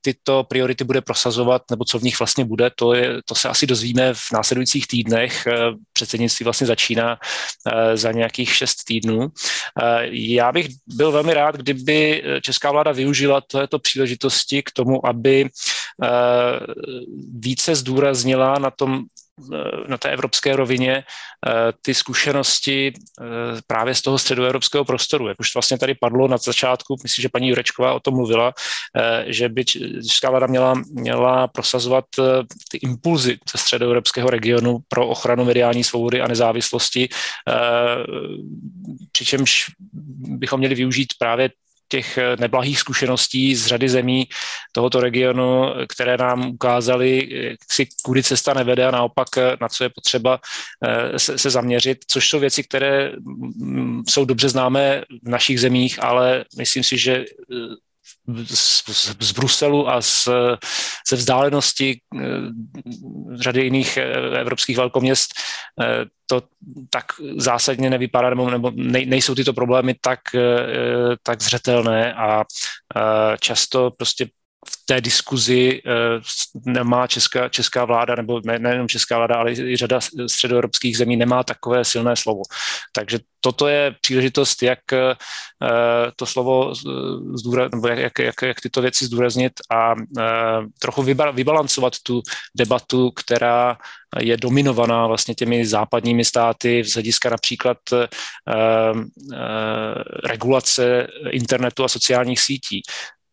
tyto priority bude prosazovat, nebo co v nich vlastně bude, to, je, to se asi dozvíme v následujících následujících týdnech. Eh, předsednictví vlastně začíná eh, za nějakých šest týdnů. Eh, já bych byl velmi rád, kdyby česká vláda využila této příležitosti k tomu, aby více zdůraznila na tom na té evropské rovině eh, ty zkušenosti eh, právě z toho středoevropského prostoru. Jak už vlastně tady padlo na začátku, myslím, že paní Jurečková o tom mluvila, že by Česká vláda měla, měla prosazovat ty impulzy ze středoevropského regionu pro ochranu mediální svobody a nezávislosti, přičemž bychom měli využít právě těch eh, neblahých zkušeností z řady zemí tohoto regionu, které nám ukázaly, si kudy cesta nevede a naopak eh, na co je potřeba eh, se, se zaměřit, což jsou věci, které mm, jsou dobře známé v našich zemích, ale myslím si, že z, z, z Bruselu a z, ze vzdálenosti řady jiných evropských velkoměst to tak zásadně nevypadá, nebo, nebo nejsou tyto problémy tak, eh, tak zřetelné a eh, často prostě v té diskuzi eh, nemá česká, česká vláda, nebo ne, nejenom česká vláda, ale i řada středoevropských zemí nemá takové silné slovo. Takže toto je příležitost, jak to slovo nebo jak, jak, jak, tyto věci zdůraznit a trochu vybalancovat tu debatu, která je dominovaná vlastně těmi západními státy z hlediska například regulace internetu a sociálních sítí.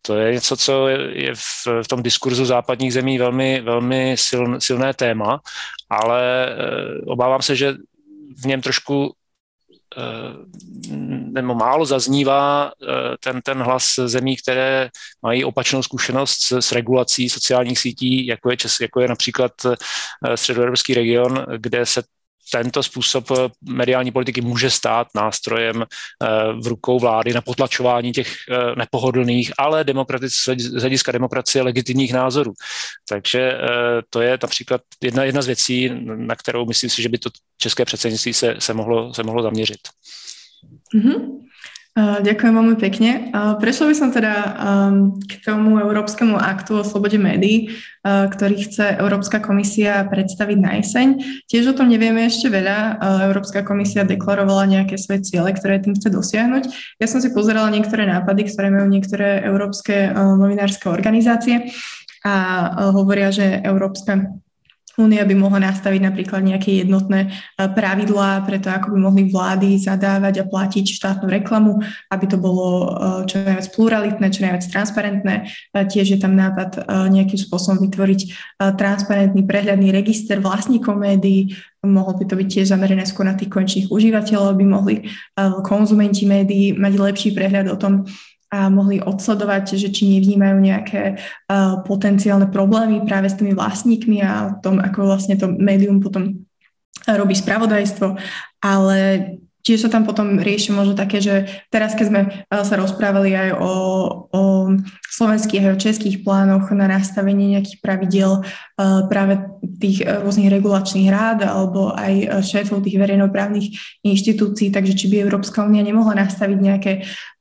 To je něco, co je v, tom diskurzu západních zemí velmi, velmi siln, silné téma, ale obávám se, že v něm trošku nebo málo zaznívá ten, ten hlas zemí, které mají opačnou zkušenost s, s regulací sociálních sítí, jako je, jako je například středoevropský region, kde se tento způsob eh, mediální politiky může stát nástrojem eh, v rukou vlády na potlačování těch eh, nepohodlných, ale z hlediska demokracie legitimních názorů. Takže to je například jedna, jedna z věcí, na kterou myslím si, že by to české předsednictví se, se, mohlo, se mohlo zaměřit. Mm-hmm. Ďakujem veľmi pekne. Prešla by som teda um, k tomu Európskemu aktu o slobode médií, uh, ktorý chce Európska komisia predstaviť na jeseň. Tiež o tom nevieme ešte veľa. Európska komisia deklarovala nejaké svoje ciele, ktoré tým chce dosiahnuť. Ja som si pozerala niektoré nápady, ktoré majú niektoré európske novinárske organizácie a hovoria, že Európska Únia by mohla nastaviť napríklad nejaké jednotné e, pravidlá pre to, ako by mohli vlády zadávať a platiť štátnu reklamu, aby to bolo e, čo najviac pluralitné, čo najviac transparentné. E, tiež je tam nápad nejakým spôsobom vytvoriť transparentný, prehľadný register vlastníkov médií, mohol by to byť tiež zamerané skôr na tých končných užívateľov, aby mohli konzumenti médií mať lepší prehľad o tom, a mohli odsledovať, že či nevnímajú nejaké uh, potenciálne problémy práve s tými vlastníkmi a tom, ako vlastne to médium potom robí spravodajstvo, ale Tiež sa tam potom rieši možno také, že teraz, keď sme eh, sa rozprávali aj o, o slovenských a českých plánoch na nastavenie nejakých pravidel eh, práve tých rôznych regulačných rád alebo aj eh, šéfov tých verejnoprávnych inštitúcií, takže či by Európska únia nemohla nastaviť nejaké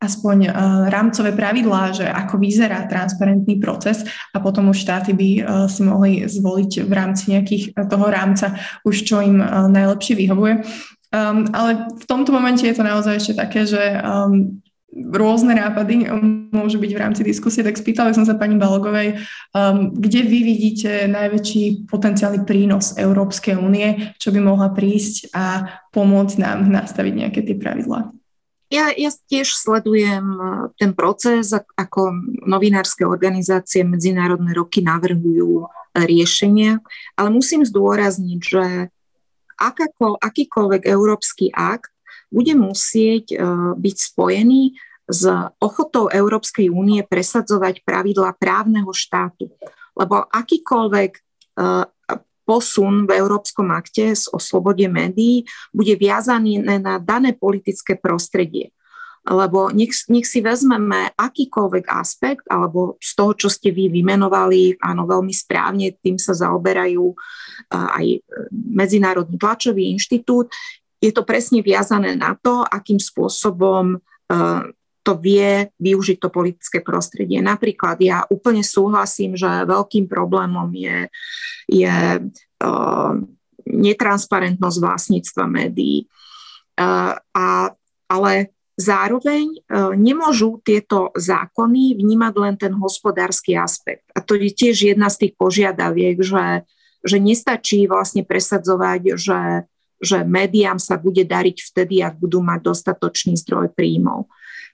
aspoň rámcové pravidlá, že ako vyzerá transparentný proces a potom už štáty by si mohli zvoliť v rámci nejakých toho rámca už čo im najlepšie vyhovuje. Um, ale v tomto momente je to naozaj ešte také, že um, rôzne nápady môžu byť v rámci diskusie, tak spýtala som sa pani Balogovej, um, kde vy vidíte najväčší potenciálny prínos Európskej únie, čo by mohla prísť a pomôcť nám nastaviť nejaké tie pravidlá. Ja, ja tiež sledujem uh, ten proces, ako novinárske organizácie medzinárodné roky navrhujú riešenia, ale musím zdôrazniť, že akáko, akýkoľvek európsky akt bude musieť uh, byť spojený s ochotou Európskej únie presadzovať pravidla právneho štátu. Lebo akýkoľvek uh, posun v Európskom akte o slobode médií bude viazaný na dané politické prostredie. Lebo nech, nech si vezmeme akýkoľvek aspekt, alebo z toho, čo ste vy vymenovali, áno, veľmi správne, tým sa zaoberajú aj e, Medzinárodný tlačový inštitút, je to presne viazané na to, akým spôsobom e, to vie využiť to politické prostredie. Napríklad ja úplne súhlasím, že veľkým problémom je, je uh, netransparentnosť vlastníctva médií. Uh, a, ale Zároveň e, nemôžu tieto zákony vnímať len ten hospodársky aspekt. A to je tiež jedna z tých požiadaviek, že, že nestačí vlastne presadzovať, že, že médiám sa bude dariť vtedy, ak budú mať dostatočný zdroj príjmov.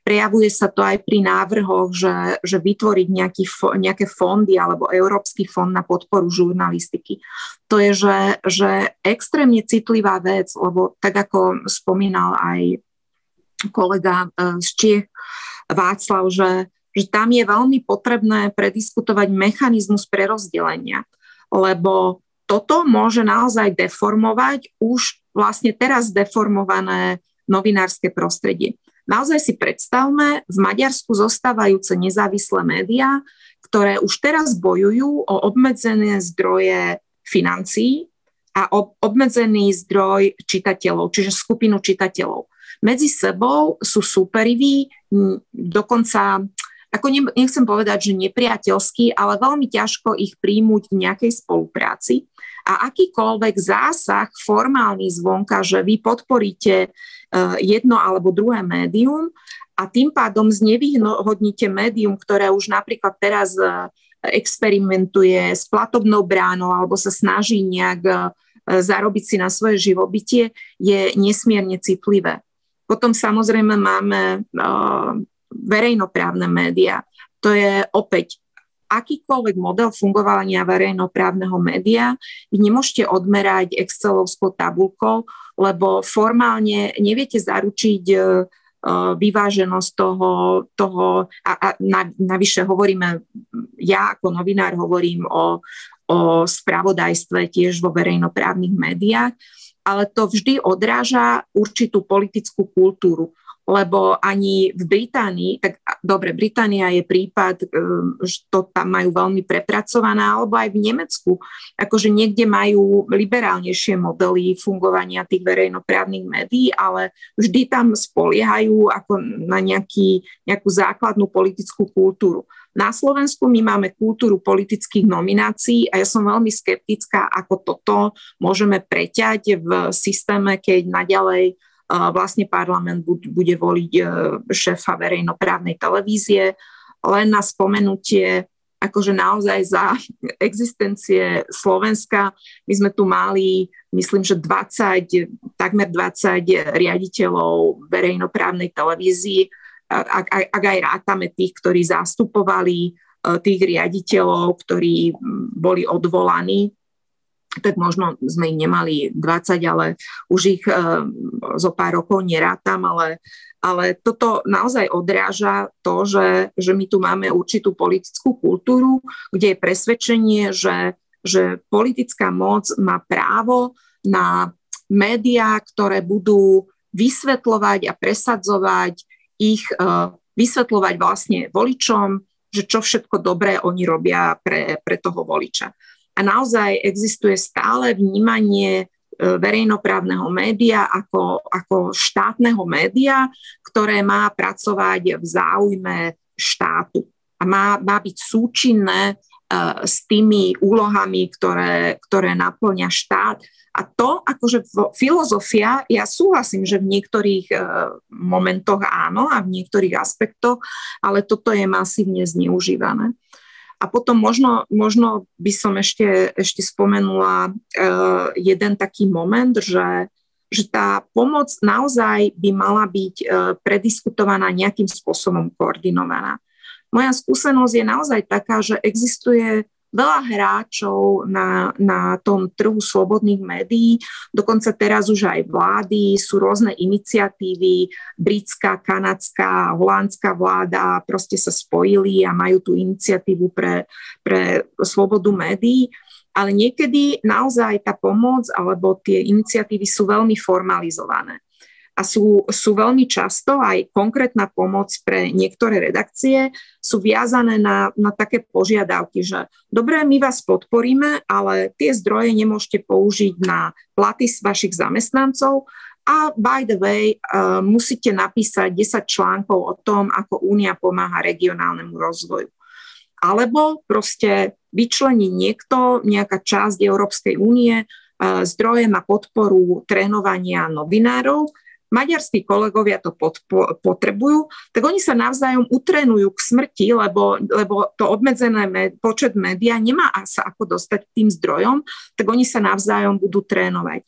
Prejavuje sa to aj pri návrhoch, že, že vytvoriť nejaký, nejaké fondy alebo Európsky fond na podporu žurnalistiky. To je, že, že extrémne citlivá vec, lebo tak ako spomínal aj kolega e, z Čiech Václav, že, že tam je veľmi potrebné prediskutovať mechanizmus prerozdelenia, lebo toto môže naozaj deformovať už vlastne teraz deformované novinárske prostredie. Naozaj si predstavme, v Maďarsku zostávajúce nezávislé médiá, ktoré už teraz bojujú o obmedzené zdroje financií a o obmedzený zdroj čitateľov, čiže skupinu čitateľov medzi sebou sú súperiví, dokonca ako nechcem povedať, že nepriateľský, ale veľmi ťažko ich príjmuť v nejakej spolupráci. A akýkoľvek zásah formálny zvonka, že vy podporíte e, jedno alebo druhé médium a tým pádom znevýhodníte médium, ktoré už napríklad teraz e, experimentuje s platobnou bránou alebo sa snaží nejak e, zarobiť si na svoje živobytie, je nesmierne citlivé. Potom samozrejme máme verejnoprávne médiá. to je opäť akýkoľvek model fungovania verejnoprávneho média vy nemôžete odmerať Excelovskou tabulkou, lebo formálne neviete zaručiť e, e, vyváženosť toho, toho a, a navyše hovoríme, ja ako novinár hovorím o, o spravodajstve tiež vo verejnoprávnych médiách, ale to vždy odráža určitú politickú kultúru lebo ani v Británii, tak dobre, Británia je prípad, ehm, že to tam majú veľmi prepracované, alebo aj v Nemecku, akože niekde majú liberálnejšie modely fungovania tých verejnoprávnych médií, ale vždy tam spoliehajú ako na nejaký, nejakú základnú politickú kultúru. Na Slovensku my máme kultúru politických nominácií a ja som veľmi skeptická, ako toto môžeme preťať v systéme, keď naďalej vlastne parlament bude voliť e, šéfa verejnoprávnej televízie. Len na spomenutie, akože naozaj za existencie Slovenska, my sme tu mali, myslím, že 20, takmer 20 riaditeľov verejnoprávnej televízii, ak, ak, ak aj rátame tých, ktorí zastupovali e, tých riaditeľov, ktorí boli odvolaní tak možno sme ich nemali 20, ale už ich e, zo pár rokov nerátam, ale, ale toto naozaj odráža to, že, že my tu máme určitú politickú kultúru, kde je presvedčenie, že, že politická moc má právo na médiá, ktoré budú vysvetľovať a presadzovať ich, e, vysvetľovať vlastne voličom, že čo všetko dobré oni robia pre, pre toho voliča. A naozaj existuje stále vnímanie e, verejnoprávneho média ako, ako štátneho média, ktoré má pracovať v záujme štátu a má, má byť súčinné uh, s tými úlohami, ktoré, ktoré naplňa štát. A to, akože filozofia, ja súhlasím, že v niektorých uh, momentoch áno a v niektorých aspektoch, ale toto je masívne zneužívané. A potom možno, možno by som ešte, ešte spomenula uh, jeden taký moment, že, že tá pomoc naozaj by mala byť uh, prediskutovaná nejakým spôsobom koordinovaná. Moja skúsenosť je naozaj taká, že existuje veľa hráčov na, na tom trhu slobodných médií, dokonca teraz už aj vlády, sú rôzne iniciatívy, britská, kanadská, holandská vláda proste sa spojili a majú tú iniciatívu pre, pre slobodu médií. Ale niekedy naozaj tá pomoc alebo tie iniciatívy sú veľmi formalizované a sú, sú veľmi často aj konkrétna pomoc pre niektoré redakcie sú viazané na, na také požiadavky, že dobre, my vás podporíme, ale tie zdroje nemôžete použiť na platy vašich zamestnancov a by the way, uh, musíte napísať 10 článkov o tom, ako Únia pomáha regionálnemu rozvoju. Alebo proste vyčlení niekto, nejaká časť Európskej únie, uh, zdroje na podporu trénovania novinárov, maďarskí kolegovia to podpo- potrebujú, tak oni sa navzájom utrenujú k smrti, lebo, lebo to obmedzené med- počet média nemá sa ako dostať k tým zdrojom, tak oni sa navzájom budú trénovať.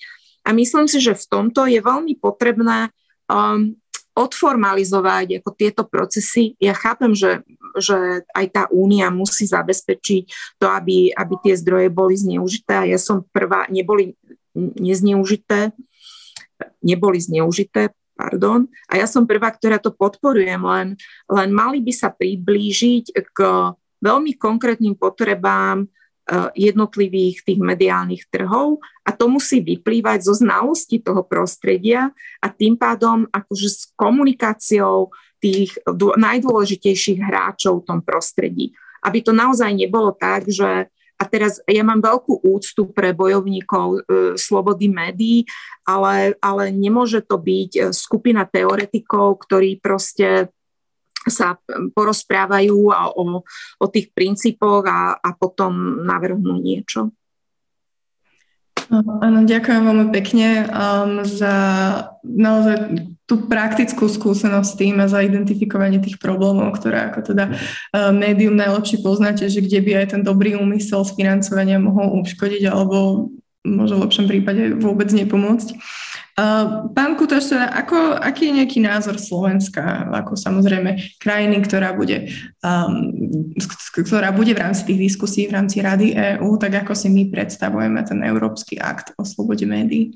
A myslím si, že v tomto je veľmi potrebné um, odformalizovať ako tieto procesy. Ja chápem, že, že aj tá únia musí zabezpečiť to, aby, aby tie zdroje boli zneužité. A ja som prvá, neboli nezneužité, neboli zneužité, pardon. A ja som prvá, ktorá to podporujem, len, len mali by sa priblížiť k veľmi konkrétnym potrebám eh, jednotlivých tých mediálnych trhov a to musí vyplývať zo znalosti toho prostredia a tým pádom akože s komunikáciou tých najdôležitejších hráčov v tom prostredí. Aby to naozaj nebolo tak, že a teraz ja mám veľkú úctu pre bojovníkov e, slobody médií, ale, ale nemôže to byť e, skupina teoretikov, ktorí proste sa porozprávajú a o, o tých princípoch a, a potom navrhnú niečo. Áno, ďakujem veľmi pekne um, za naozaj tú praktickú skúsenosť s tým a za identifikovanie tých problémov, ktoré ako teda uh, médium najlepšie poznáte, že kde by aj ten dobrý úmysel z financovania mohol uškodiť alebo možno v lepšom prípade vôbec nepomôcť. Pán Kutaš, teda ako, aký je nejaký názor Slovenska, ako samozrejme krajiny, ktorá bude, um, ktorá bude v rámci tých diskusí v rámci Rady EÚ, tak ako si my predstavujeme ten Európsky akt o slobode médií?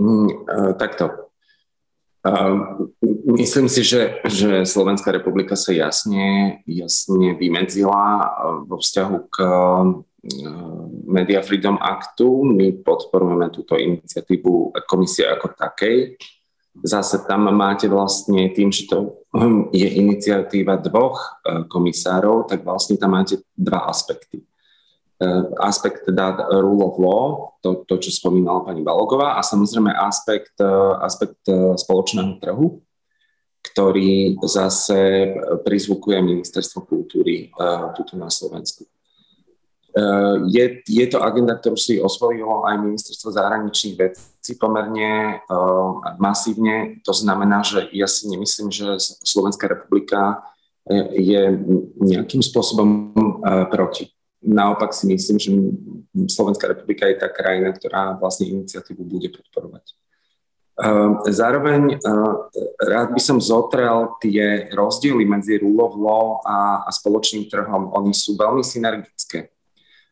Mm, uh, takto. Myslím si, že, že Slovenská republika sa jasne, jasne vymedzila vo vzťahu k Media Freedom Actu. My podporujeme túto iniciatívu komisie ako takej. Zase tam máte vlastne tým, že to je iniciatíva dvoch e, komisárov, tak vlastne tam máte dva aspekty. E, aspekt teda rule of law, to, to čo spomínala pani Balogová, a samozrejme aspekt, e, aspekt spoločného trhu, ktorý zase prizvukuje Ministerstvo kultúry tuto na Slovensku. Je, je to agenda, ktorú si osvojilo aj ministerstvo zahraničných vecí pomerne masívne. To znamená, že ja si nemyslím, že Slovenská republika je nejakým spôsobom proti. Naopak si myslím, že Slovenská republika je tá krajina, ktorá vlastne iniciatívu bude podporovať. Zároveň rád by som zotrel tie rozdiely medzi rule a, a spoločným trhom. Oni sú veľmi synergické.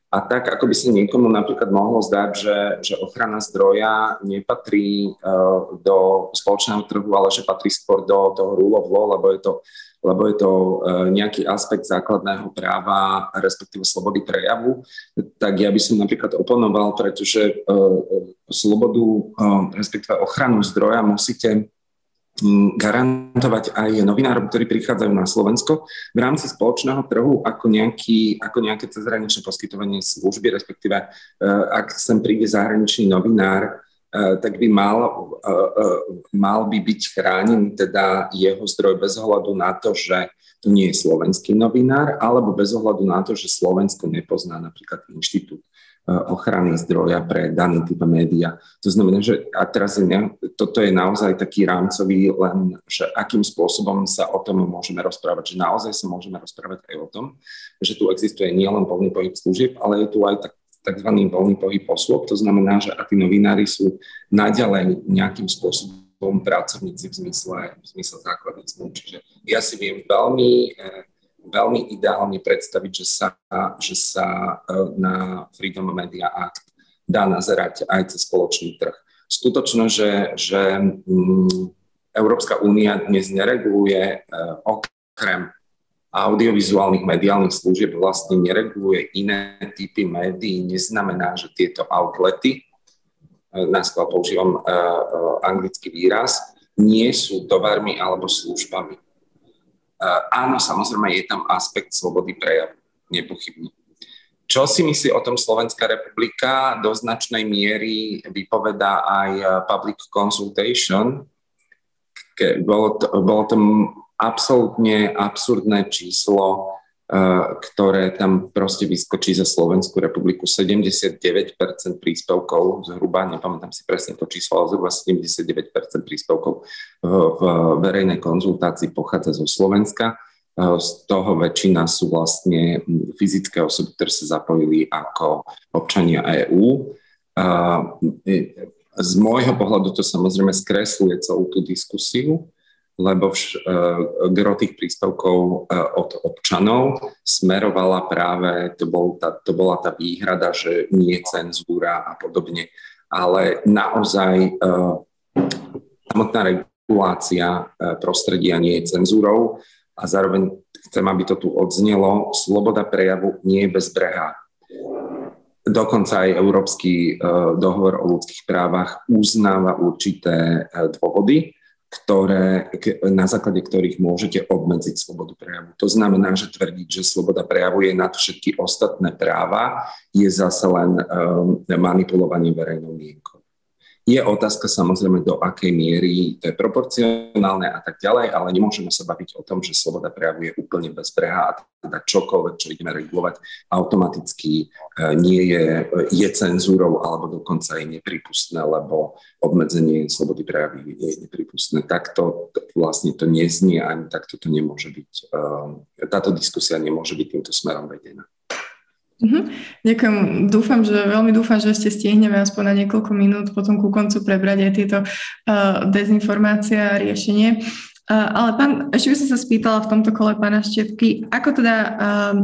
A tak, ako by sa niekomu napríklad mohlo zdať, že, že ochrana zdroja nepatrí uh, do spoločného trhu, ale že patrí skôr do toho rule of law, lebo je to, lebo je to uh, nejaký aspekt základného práva, respektíve slobody prejavu, tak ja by som napríklad oponoval, pretože uh, slobodu, uh, respektíve ochranu zdroja musíte garantovať aj novinárom, ktorí prichádzajú na Slovensko v rámci spoločného trhu ako, nejaký, ako nejaké cezhraničné poskytovanie služby, respektíve e, ak sem príde zahraničný novinár, e, tak by mal, e, mal by byť chránený teda jeho zdroj bez ohľadu na to, že to nie je slovenský novinár, alebo bez ohľadu na to, že Slovensko nepozná napríklad inštitút E, ochrany zdroja pre daný typ média. To znamená, že a teraz je, toto je naozaj taký rámcový len, že akým spôsobom sa o tom môžeme rozprávať, že naozaj sa môžeme rozprávať aj o tom, že tu existuje nielen voľný pohyb služieb, ale je tu aj tak, tzv. voľný pohyb osôb. To znamená, že ak tí novinári sú naďalej nejakým spôsobom pracovníci v zmysle, v zmysle základných zmluv. Čiže ja si viem veľmi eh, veľmi ideálne predstaviť, že sa, že sa e, na Freedom Media Act dá nazerať aj cez spoločný trh. Skutočno, že, že mm, Európska únia dnes nereguluje e, okrem audiovizuálnych mediálnych služieb vlastne nereguluje iné typy médií, neznamená, že tieto outlety, e, náskôr používam anglický výraz, nie sú tovarmi alebo službami áno, samozrejme je tam aspekt slobody prejavu, nepochybne. Čo si myslí o tom Slovenská republika? Do značnej miery vypovedá aj public consultation. Bolo to, bolo to absolútne absurdné číslo Eh, ktoré tam proste vyskočí za Slovenskú republiku. 79% príspevkov, zhruba, nepamätám si presne to číslo, ale zhruba 79% príspevkov v verejnej konzultácii pochádza zo Slovenska. Eh, z toho väčšina sú vlastne fyzické osoby, ktoré sa zapojili ako občania EÚ. Eh, z môjho pohľadu to samozrejme skresluje celú tú diskusiu lebo vš, uh, gro tých príspevkov uh, od občanov smerovala práve, to, bol tá, to bola tá výhrada, že nie cenzúra a podobne, ale naozaj uh, samotná regulácia prostredia nie je cenzúrou a zároveň chcem, aby to tu odznelo, sloboda prejavu nie je bezbrehá. Dokonca aj Európsky dohovor o ľudských právach uznáva určité dôvody, ktoré, na základe ktorých môžete obmedziť slobodu prejavu. To znamená, že tvrdiť, že sloboda prejavu je nad všetky ostatné práva, je zase len um, manipulovanie verejnou mienkou. Je otázka samozrejme, do akej miery to je proporcionálne a tak ďalej, ale nemôžeme sa baviť o tom, že sloboda prejavu je úplne bezbrehá a teda čokoľvek, čo ideme regulovať, automaticky e, nie je, je cenzúrou alebo dokonca je nepripustné, lebo obmedzenie slobody prejavu je nepripustné. Takto vlastne to neznie, ani takto to nemôže byť, e, táto diskusia nemôže byť týmto smerom vedená. Mm-hmm. Ďakujem. Dúfam, že veľmi dúfam, že ešte stihneme aspoň na niekoľko minút potom ku koncu prebrať aj tieto uh, dezinformácie a riešenie. Uh, ale pán, ešte by som sa spýtala v tomto kole pána Štepky, ako teda uh,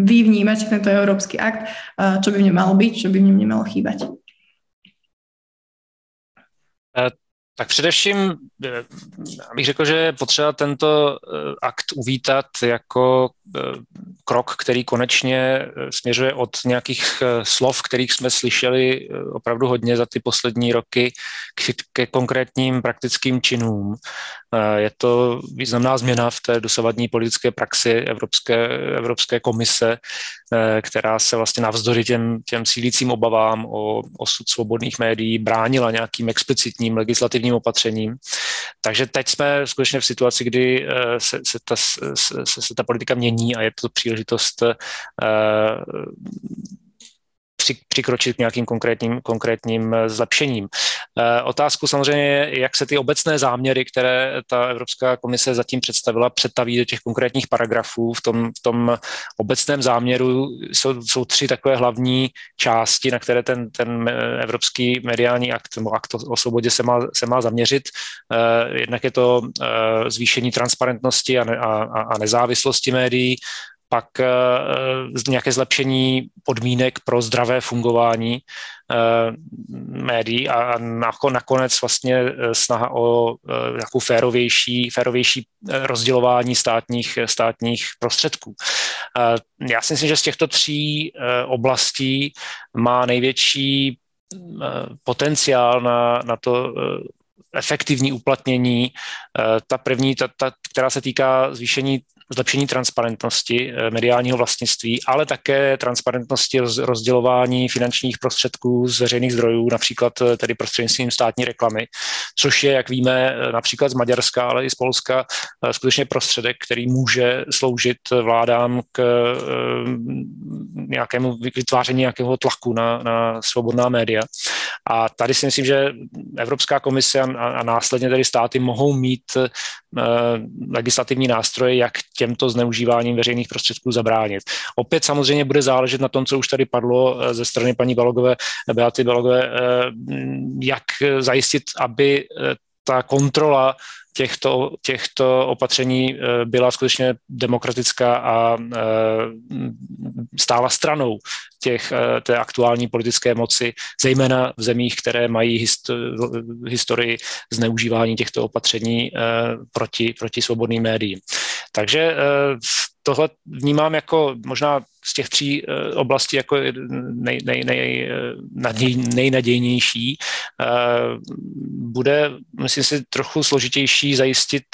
vy vnímate tento európsky akt, uh, čo by v ňom malo byť, čo by v ňom nemalo chýbať? Tak především bych řekl, že je potřeba tento akt uvítat jako krok, který konečně směřuje od nějakých slov, kterých jsme slyšeli opravdu hodně za ty poslední roky, ke konkrétním praktickým činům. Je to významná změna v té dosavadní politické praxi Evropské, Evropské komise, která se vlastně navzdory těm, těm sílícím obavám o osud svobodných médií bránila nějakým explicitním legislativním opatřením. Takže teď jsme skutečně v situaci, kdy se, se, ta, se, se ta politika mění a je to příležitost přikročit k nějakým konkrétním, konkrétním eh, zlepšením. Eh, otázku samozřejmě jak se ty obecné záměry, které ta Evropská komise zatím představila, přetaví do těch konkrétních paragrafů. V tom, v tom obecném záměru jsou, jsou tři takové hlavní části, na které ten, ten eh, Evropský mediální akt nebo akt o svobodě se má, se má zaměřit. Jednak je to zvýšení transparentnosti a, a, a nezávislosti médií, pak eh, nějaké zlepšení podmínek pro zdravé fungování eh, médií a nakonec vlastně eh, snaha o nějakou férovější, férovější rozdělování státních, státních prostředků. Já si myslím, že z těchto tří oblastí má největší potenciál na, na to efektivní uplatnění. Ta první, ta, ta, která se týká zvýšení zlepšení transparentnosti eh, mediálního vlastnictví, ale také transparentnosti rozdělování finančních prostředků z veřejných zdrojů, například eh, tedy prostřednictvím státní reklamy, což je, jak víme, eh, například z Maďarska, ale i z Polska, skutečně prostředek, který může sloužit vládám k nějakému vytváření nějakého tlaku na, na svobodná média. A tady si myslím, že Evropská komise a, a následně tedy státy mohou mít legislativní nástroje, jak těmto zneužíváním veřejných prostředků zabránit. Opět samozřejmě bude záležet na tom, co už tady padlo eh, ze strany paní Balogové, Beaty Balogové, eh, jak zajistit, aby eh, ta kontrola těchto, těchto opatření byla skutečně demokratická a stála stranou těch, té aktuální politické moci, zejména v zemích, které mají historii zneužívání těchto opatření proti, proti svobodným médiím. Takže eh, tohle vnímám jako možná z těch tří eh, oblastí jako nej, nej, nej, nej, nejnadějnější. Eh, bude, myslím si, trochu složitější zajistit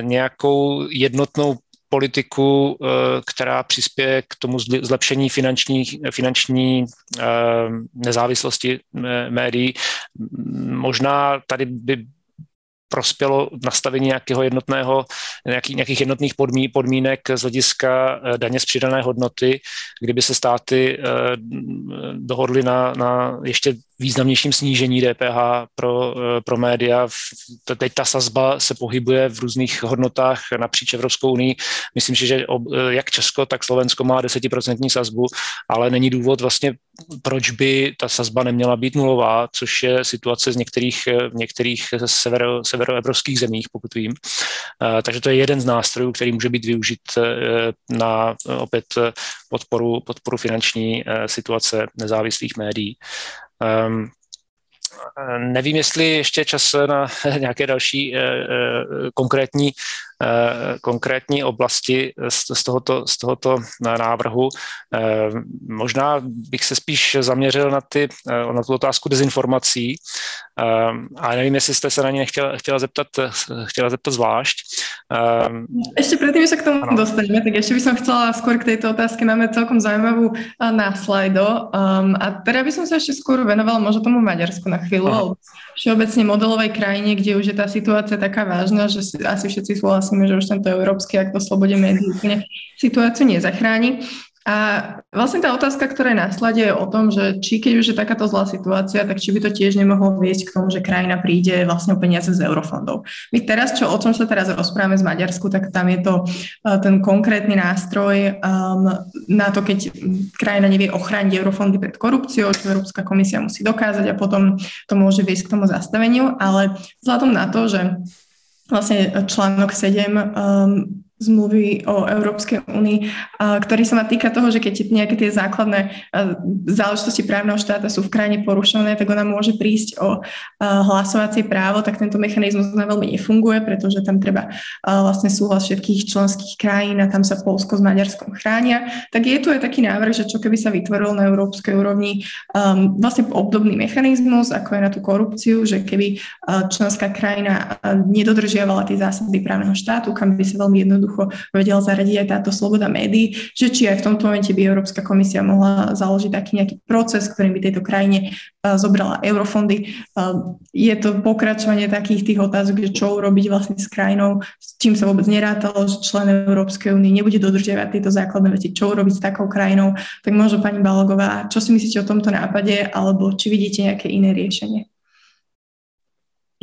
nějakou jednotnou politiku, která přispěje k tomu zlepšení finanční, finanční nezávislosti médií. Možná tady by prospělo nastavení nějakého jednotného, nějaký, nějakých jednotných podmí, podmínek z hlediska eh, daně z přidané hodnoty, kdyby se státy eh, dohodly na, na ještě významnějším snížení DPH pro, eh, pro média. Teď ta sazba se pohybuje v různých hodnotách napříč Evropskou unii. Myslím si, že jak Česko, tak Slovensko má desetiprocentní sazbu, ale není důvod vlastně, proč by ta sazba neměla být nulová, což je situace z některých, v některých severo, severoevropských zemích, pokud vím. Eh, takže to je jeden z nástrojů, který může být využit eh, na opět podporu, podporu finanční situace nezávislých médií. Um, nevím, jestli ještě čas na nějaké další uh, konkrétní Eh, konkrétní oblasti z, tohoto, z tohoto návrhu. Eh, možná bych se spíš zaměřil na, ty, eh, na tu otázku dezinformací, a nevím, jestli jste se na ně nechtěla, chtěla, zeptat, chtěla zeptat zvlášť. Ešte predtým, že sa k tomu ano. dostaneme, tak ešte by som chcela skôr k tejto otázke. Máme celkom zaujímavú na slajdo. Um, a teda by som sa ešte skôr venovala možno tomu Maďarsku na chvíľu, všeobecne modelovej krajine, kde už je tá situácia taká vážna, že si, asi všetci súhlasíme, že už tento európsky akt o slobode médií situáciu nezachráni. A vlastne tá otázka, ktorá je následuje, je o tom, že či keď už je takáto zlá situácia, tak či by to tiež nemohlo viesť k tomu, že krajina príde vlastne o peniaze z eurofondov. My teraz, čo, o čom sa teraz rozprávame z Maďarsku, tak tam je to uh, ten konkrétny nástroj um, na to, keď krajina nevie ochrániť eurofondy pred korupciou, čo Európska komisia musí dokázať a potom to môže viesť k tomu zastaveniu, ale vzhľadom na to, že vlastne článok 7 um, zmluvy o Európskej únii, ktorý sa má týka toho, že keď nejaké tie základné záležitosti právneho štáta sú v krajine porušené, tak ona môže prísť o hlasovacie právo, tak tento mechanizmus veľmi nefunguje, pretože tam treba vlastne súhlas všetkých členských krajín a tam sa Polsko s Maďarskom chránia. Tak je tu aj taký návrh, že čo keby sa vytvoril na európskej úrovni vlastne obdobný mechanizmus, ako je na tú korupciu, že keby členská krajina nedodržiavala tie zásady právneho štátu, kam by sa veľmi jednoducho jednoducho vedela zaradiť aj táto sloboda médií, že či aj v tomto momente by Európska komisia mohla založiť taký nejaký proces, ktorým by tejto krajine zobrala eurofondy. Je to pokračovanie takých tých otázok, že čo urobiť vlastne s krajinou, s čím sa vôbec nerátalo, že člen Európskej únie nebude dodržiavať tieto základné veci, čo urobiť s takou krajinou. Tak možno pani Balogová, čo si myslíte o tomto nápade, alebo či vidíte nejaké iné riešenie?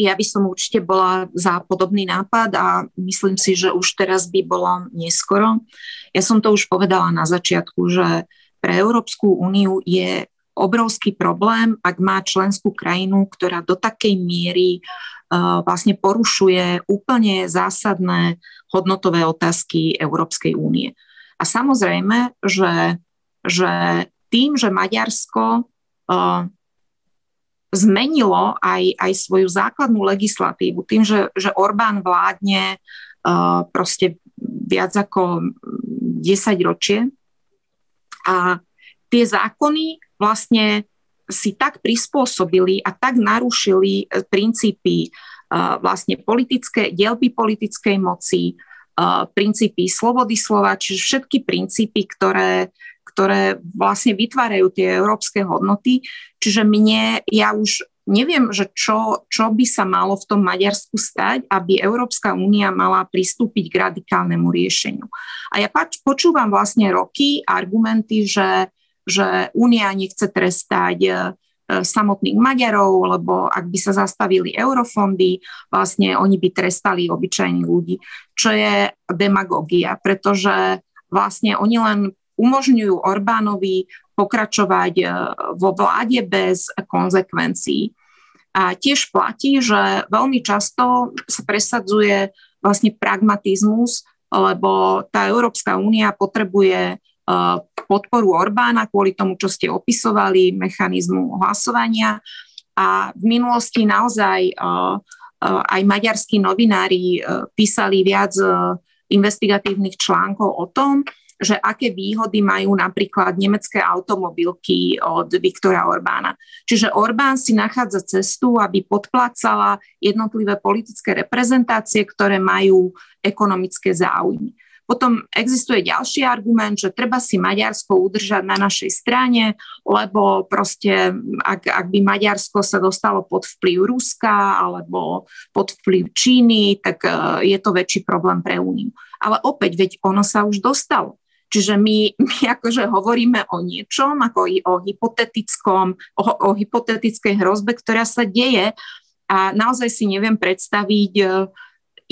Ja by som určite bola za podobný nápad a myslím si, že už teraz by bolo neskoro. Ja som to už povedala na začiatku, že pre Európsku úniu je obrovský problém, ak má členskú krajinu, ktorá do takej miery uh, vlastne porušuje úplne zásadné hodnotové otázky Európskej únie. A samozrejme, že, že tým, že Maďarsko uh, zmenilo aj, aj svoju základnú legislatívu tým, že, že Orbán vládne uh, proste viac ako 10 ročie. A tie zákony vlastne si tak prispôsobili a tak narušili e, princípy uh, vlastne politické, dielby politickej moci, uh, princípy slobody slova, čiže všetky princípy, ktoré, ktoré vlastne vytvárajú tie európske hodnoty. Čiže mne, ja už neviem, že čo, čo by sa malo v tom Maďarsku stať, aby Európska únia mala pristúpiť k radikálnemu riešeniu. A ja pač, počúvam vlastne roky argumenty, že, že únia nechce trestať e, samotných Maďarov, lebo ak by sa zastavili eurofondy, vlastne oni by trestali obyčajných ľudí, čo je demagogia, pretože vlastne oni len umožňujú Orbánovi pokračovať e, vo vláde bez konzekvencií. A tiež platí, že veľmi často sa presadzuje vlastne pragmatizmus, lebo tá Európska únia potrebuje e, podporu Orbána kvôli tomu, čo ste opisovali, mechanizmu hlasovania. A v minulosti naozaj e, aj maďarskí novinári písali viac investigatívnych článkov o tom, že aké výhody majú napríklad nemecké automobilky od Viktora Orbána. Čiže Orbán si nachádza cestu, aby podplácala jednotlivé politické reprezentácie, ktoré majú ekonomické záujmy. Potom existuje ďalší argument, že treba si Maďarsko udržať na našej strane, lebo proste ak, ak by Maďarsko sa dostalo pod vplyv Ruska alebo pod vplyv Číny, tak e, je to väčší problém pre Úniu. Ale opäť, veď ono sa už dostalo. Čiže my, my akože hovoríme o niečom, ako i o hypotetickom, o, o hypotetickej hrozbe, ktorá sa deje a naozaj si neviem predstaviť e,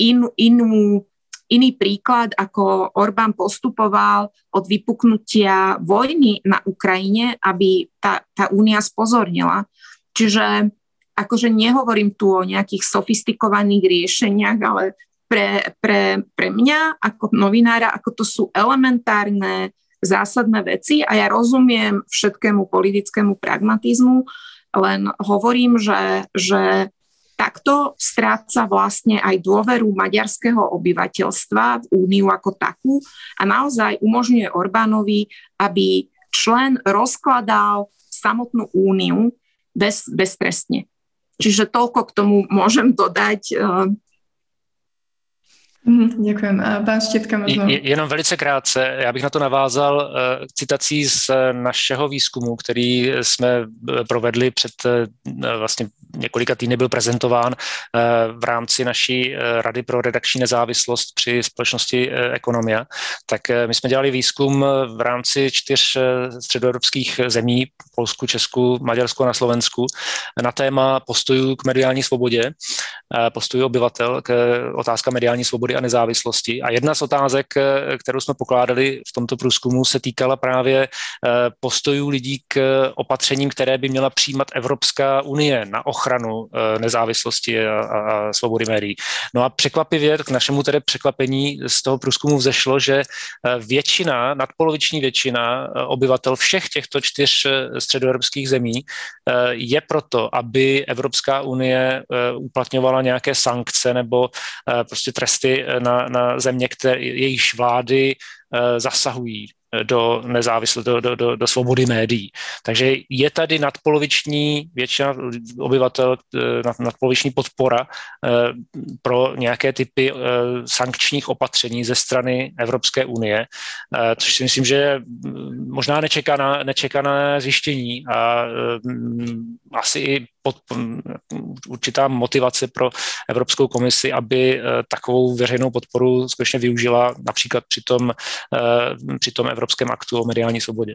in, inú, iný príklad, ako Orbán postupoval od vypuknutia vojny na Ukrajine, aby tá, tá únia spozornila. Čiže akože nehovorím tu o nejakých sofistikovaných riešeniach, ale pre, pre, pre mňa ako novinára, ako to sú elementárne zásadné veci a ja rozumiem všetkému politickému pragmatizmu, len hovorím, že, že takto stráca vlastne aj dôveru maďarského obyvateľstva v úniu ako takú a naozaj umožňuje Orbánovi, aby člen rozkladal samotnú úniu bez, beztrestne. Čiže toľko k tomu môžem dodať. Mm, děkujem. A pán Štětka možno... Jenom velice krátce, já bych na to navázal uh, citací z našeho výzkumu, který jsme eh, provedli před vlastně několika týdny byl prezentován v rámci naší Rady pro redakční nezávislost při společnosti Ekonomia. Tak my jsme dělali výzkum v rámci čtyř středoevropských zemí, Polsku, Česku, Maďarsku a na Slovensku, na téma postojů k mediální svobodě, postojů obyvatel k otázka mediální svobody svobody a nezávislosti. A jedna z otázek, eh, kterou jsme pokládali v tomto průzkumu, se týkala právě eh, postojů lidí k opatřením, které by měla přijímat Evropská unie na ochranu eh, nezávislosti a, a svobody médií. No a překvapivě, k našemu tedy překvapení z toho průzkumu vzešlo, že většina, nadpoloviční většina obyvatel všech těchto čtyř středoevropských zemí je proto, aby Evropská unie uplatňovala nějaké sankce nebo prostě tresty na, na země, které jejichž vlády eh, zasahují do nezávislosti, do, do, do, do svobody médií. Takže je tady nadpoloviční většina obyvatel, nad, nadpoloviční podpora eh, pro nějaké typy eh, sankčních opatření ze strany Evropské unie, eh, což si myslím, že je možná nečekaná, nečekané zjištění a asi i určitá motivace pro Evropskou komisi, aby takovou veřejnou podporu skutečně využila například při tom, při tom Európskem aktu o mediálnej svobode.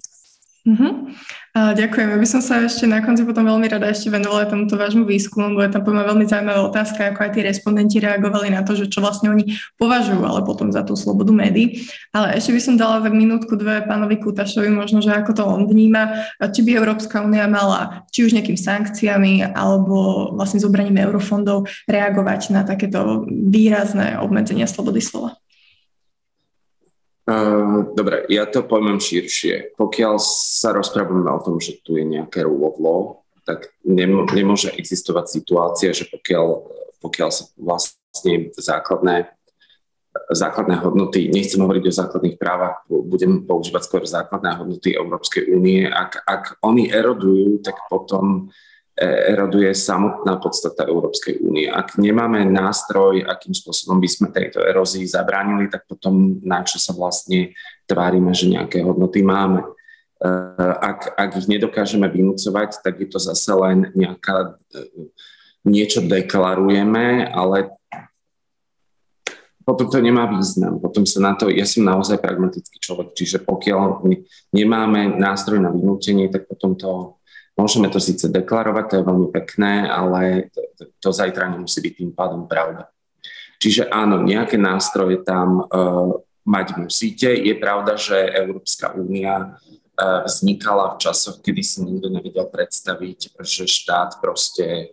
Uh-huh. A ďakujem. Ja by som sa ešte na konci potom veľmi rada ešte venovala tomuto vášmu výskumu, lebo je tam poviem veľmi zaujímavá otázka, ako aj tí respondenti reagovali na to, že čo vlastne oni považujú, ale potom za tú slobodu médií. Ale ešte by som dala tak minútku, dve pánovi Kutašovi, možno, že ako to on vníma, či by Európska únia mala či už nejakými sankciami alebo vlastne zobraním eurofondov reagovať na takéto výrazné obmedzenia slobody slova. Uh, dobre, ja to pojmem širšie. Pokiaľ sa rozprávame o tom, že tu je nejaké rule of law, tak nem, nemôže existovať situácia, že pokiaľ, pokiaľ sa vlastne základné, základné hodnoty, nechcem hovoriť o základných právach, budem používať skôr základné hodnoty Európskej únie, ak, ak oni erodujú, tak potom eroduje samotná podstata Európskej únie. Ak nemáme nástroj, akým spôsobom by sme tejto erózii zabránili, tak potom na čo sa vlastne tvárime, že nejaké hodnoty máme. Eh, ak, ak ich nedokážeme vynúcovať, tak je to zase len nejaká, eh, niečo deklarujeme, ale potom to nemá význam. Potom sa na to, ja som naozaj pragmatický človek, čiže pokiaľ nemáme nástroj na vynútenie, tak potom to Môžeme to síce deklarovať, to je veľmi pekné, ale to, to, to zajtra nemusí byť tým pádom pravda. Čiže áno, nejaké nástroje tam uh, mať musíte. Je pravda, že Európska únia uh, vznikala v časoch, kedy si nikto nevedel predstaviť, že štát proste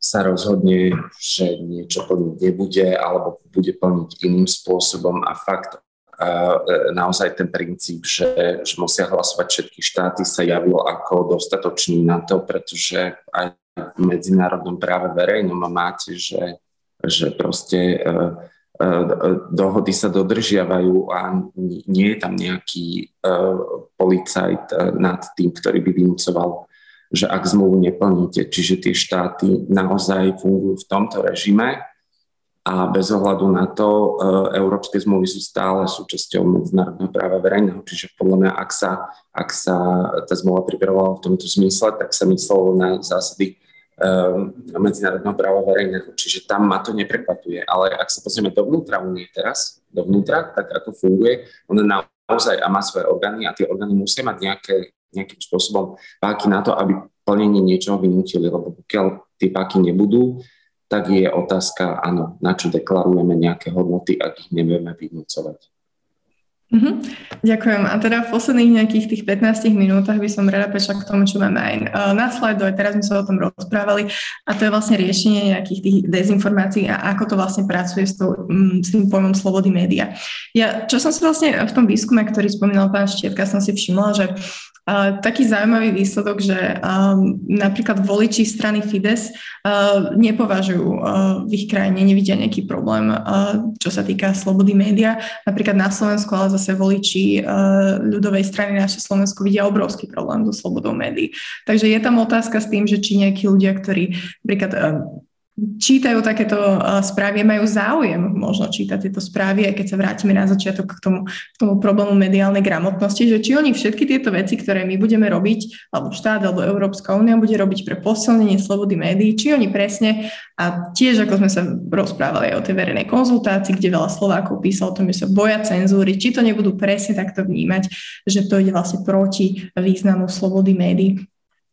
sa rozhodne, že niečo plniť nebude alebo bude plniť iným spôsobom a fakt E, naozaj ten princíp, že, že musia hlasovať všetky štáty sa javil ako dostatočný na to, pretože aj v medzinárodnom práve verejnom máte, že, že proste e, e, dohody sa dodržiavajú a nie je tam nejaký policajt nad tým, ktorý by vynúcoval, že ak zmluvu neplníte. Čiže tie štáty naozaj fungujú v tomto režime a bez ohľadu na to e, európske zmluvy sú stále súčasťou medzinárodného práva verejného. Čiže podľa mňa, ak sa, ak sa tá zmluva pripravovala v tomto zmysle, tak sa myslelo na zásady e, medzinárodného práva verejného. Čiže tam ma to neprekvapuje. Ale ak sa pozrieme dovnútra Unie teraz, dovnútra, tak ako funguje, ona naozaj a má svoje orgány a tie orgány musia mať nejaké, nejakým spôsobom páky na to, aby plnenie niečoho vynútili, lebo pokiaľ tie páky nebudú, tak je otázka, áno, na čo deklarujeme nejaké hodnoty, ak ich nevieme vynúcovať. Mm-hmm. Ďakujem. A teda v posledných nejakých tých 15 minútach by som rada prešla k tomu, čo máme aj na slajdu, aj teraz sme sa o tom rozprávali a to je vlastne riešenie nejakých tých dezinformácií a ako to vlastne pracuje s, to, mm, s tým pojmom slobody média. Ja, čo som si vlastne v tom výskume, ktorý spomínal pán Štietka, som si všimla, že taký zaujímavý výsledok, že um, napríklad voliči strany Fides uh, nepovažujú uh, v ich krajine, nevidia nejaký problém, uh, čo sa týka slobody média. Napríklad na Slovensku, ale zase voliči uh, ľudovej strany naše Slovensko vidia obrovský problém so slobodou médií. Takže je tam otázka s tým, že či nejakí ľudia, ktorí napríklad uh, čítajú takéto správy, majú záujem možno čítať tieto správy, aj keď sa vrátime na začiatok k tomu, k tomu problému mediálnej gramotnosti, že či oni všetky tieto veci, ktoré my budeme robiť, alebo štát, alebo Európska únia bude robiť pre posilnenie slobody médií, či oni presne, a tiež ako sme sa rozprávali aj o tej verejnej konzultácii, kde veľa Slovákov písalo o tom, že sa boja cenzúry, či to nebudú presne takto vnímať, že to ide vlastne proti významu slobody médií.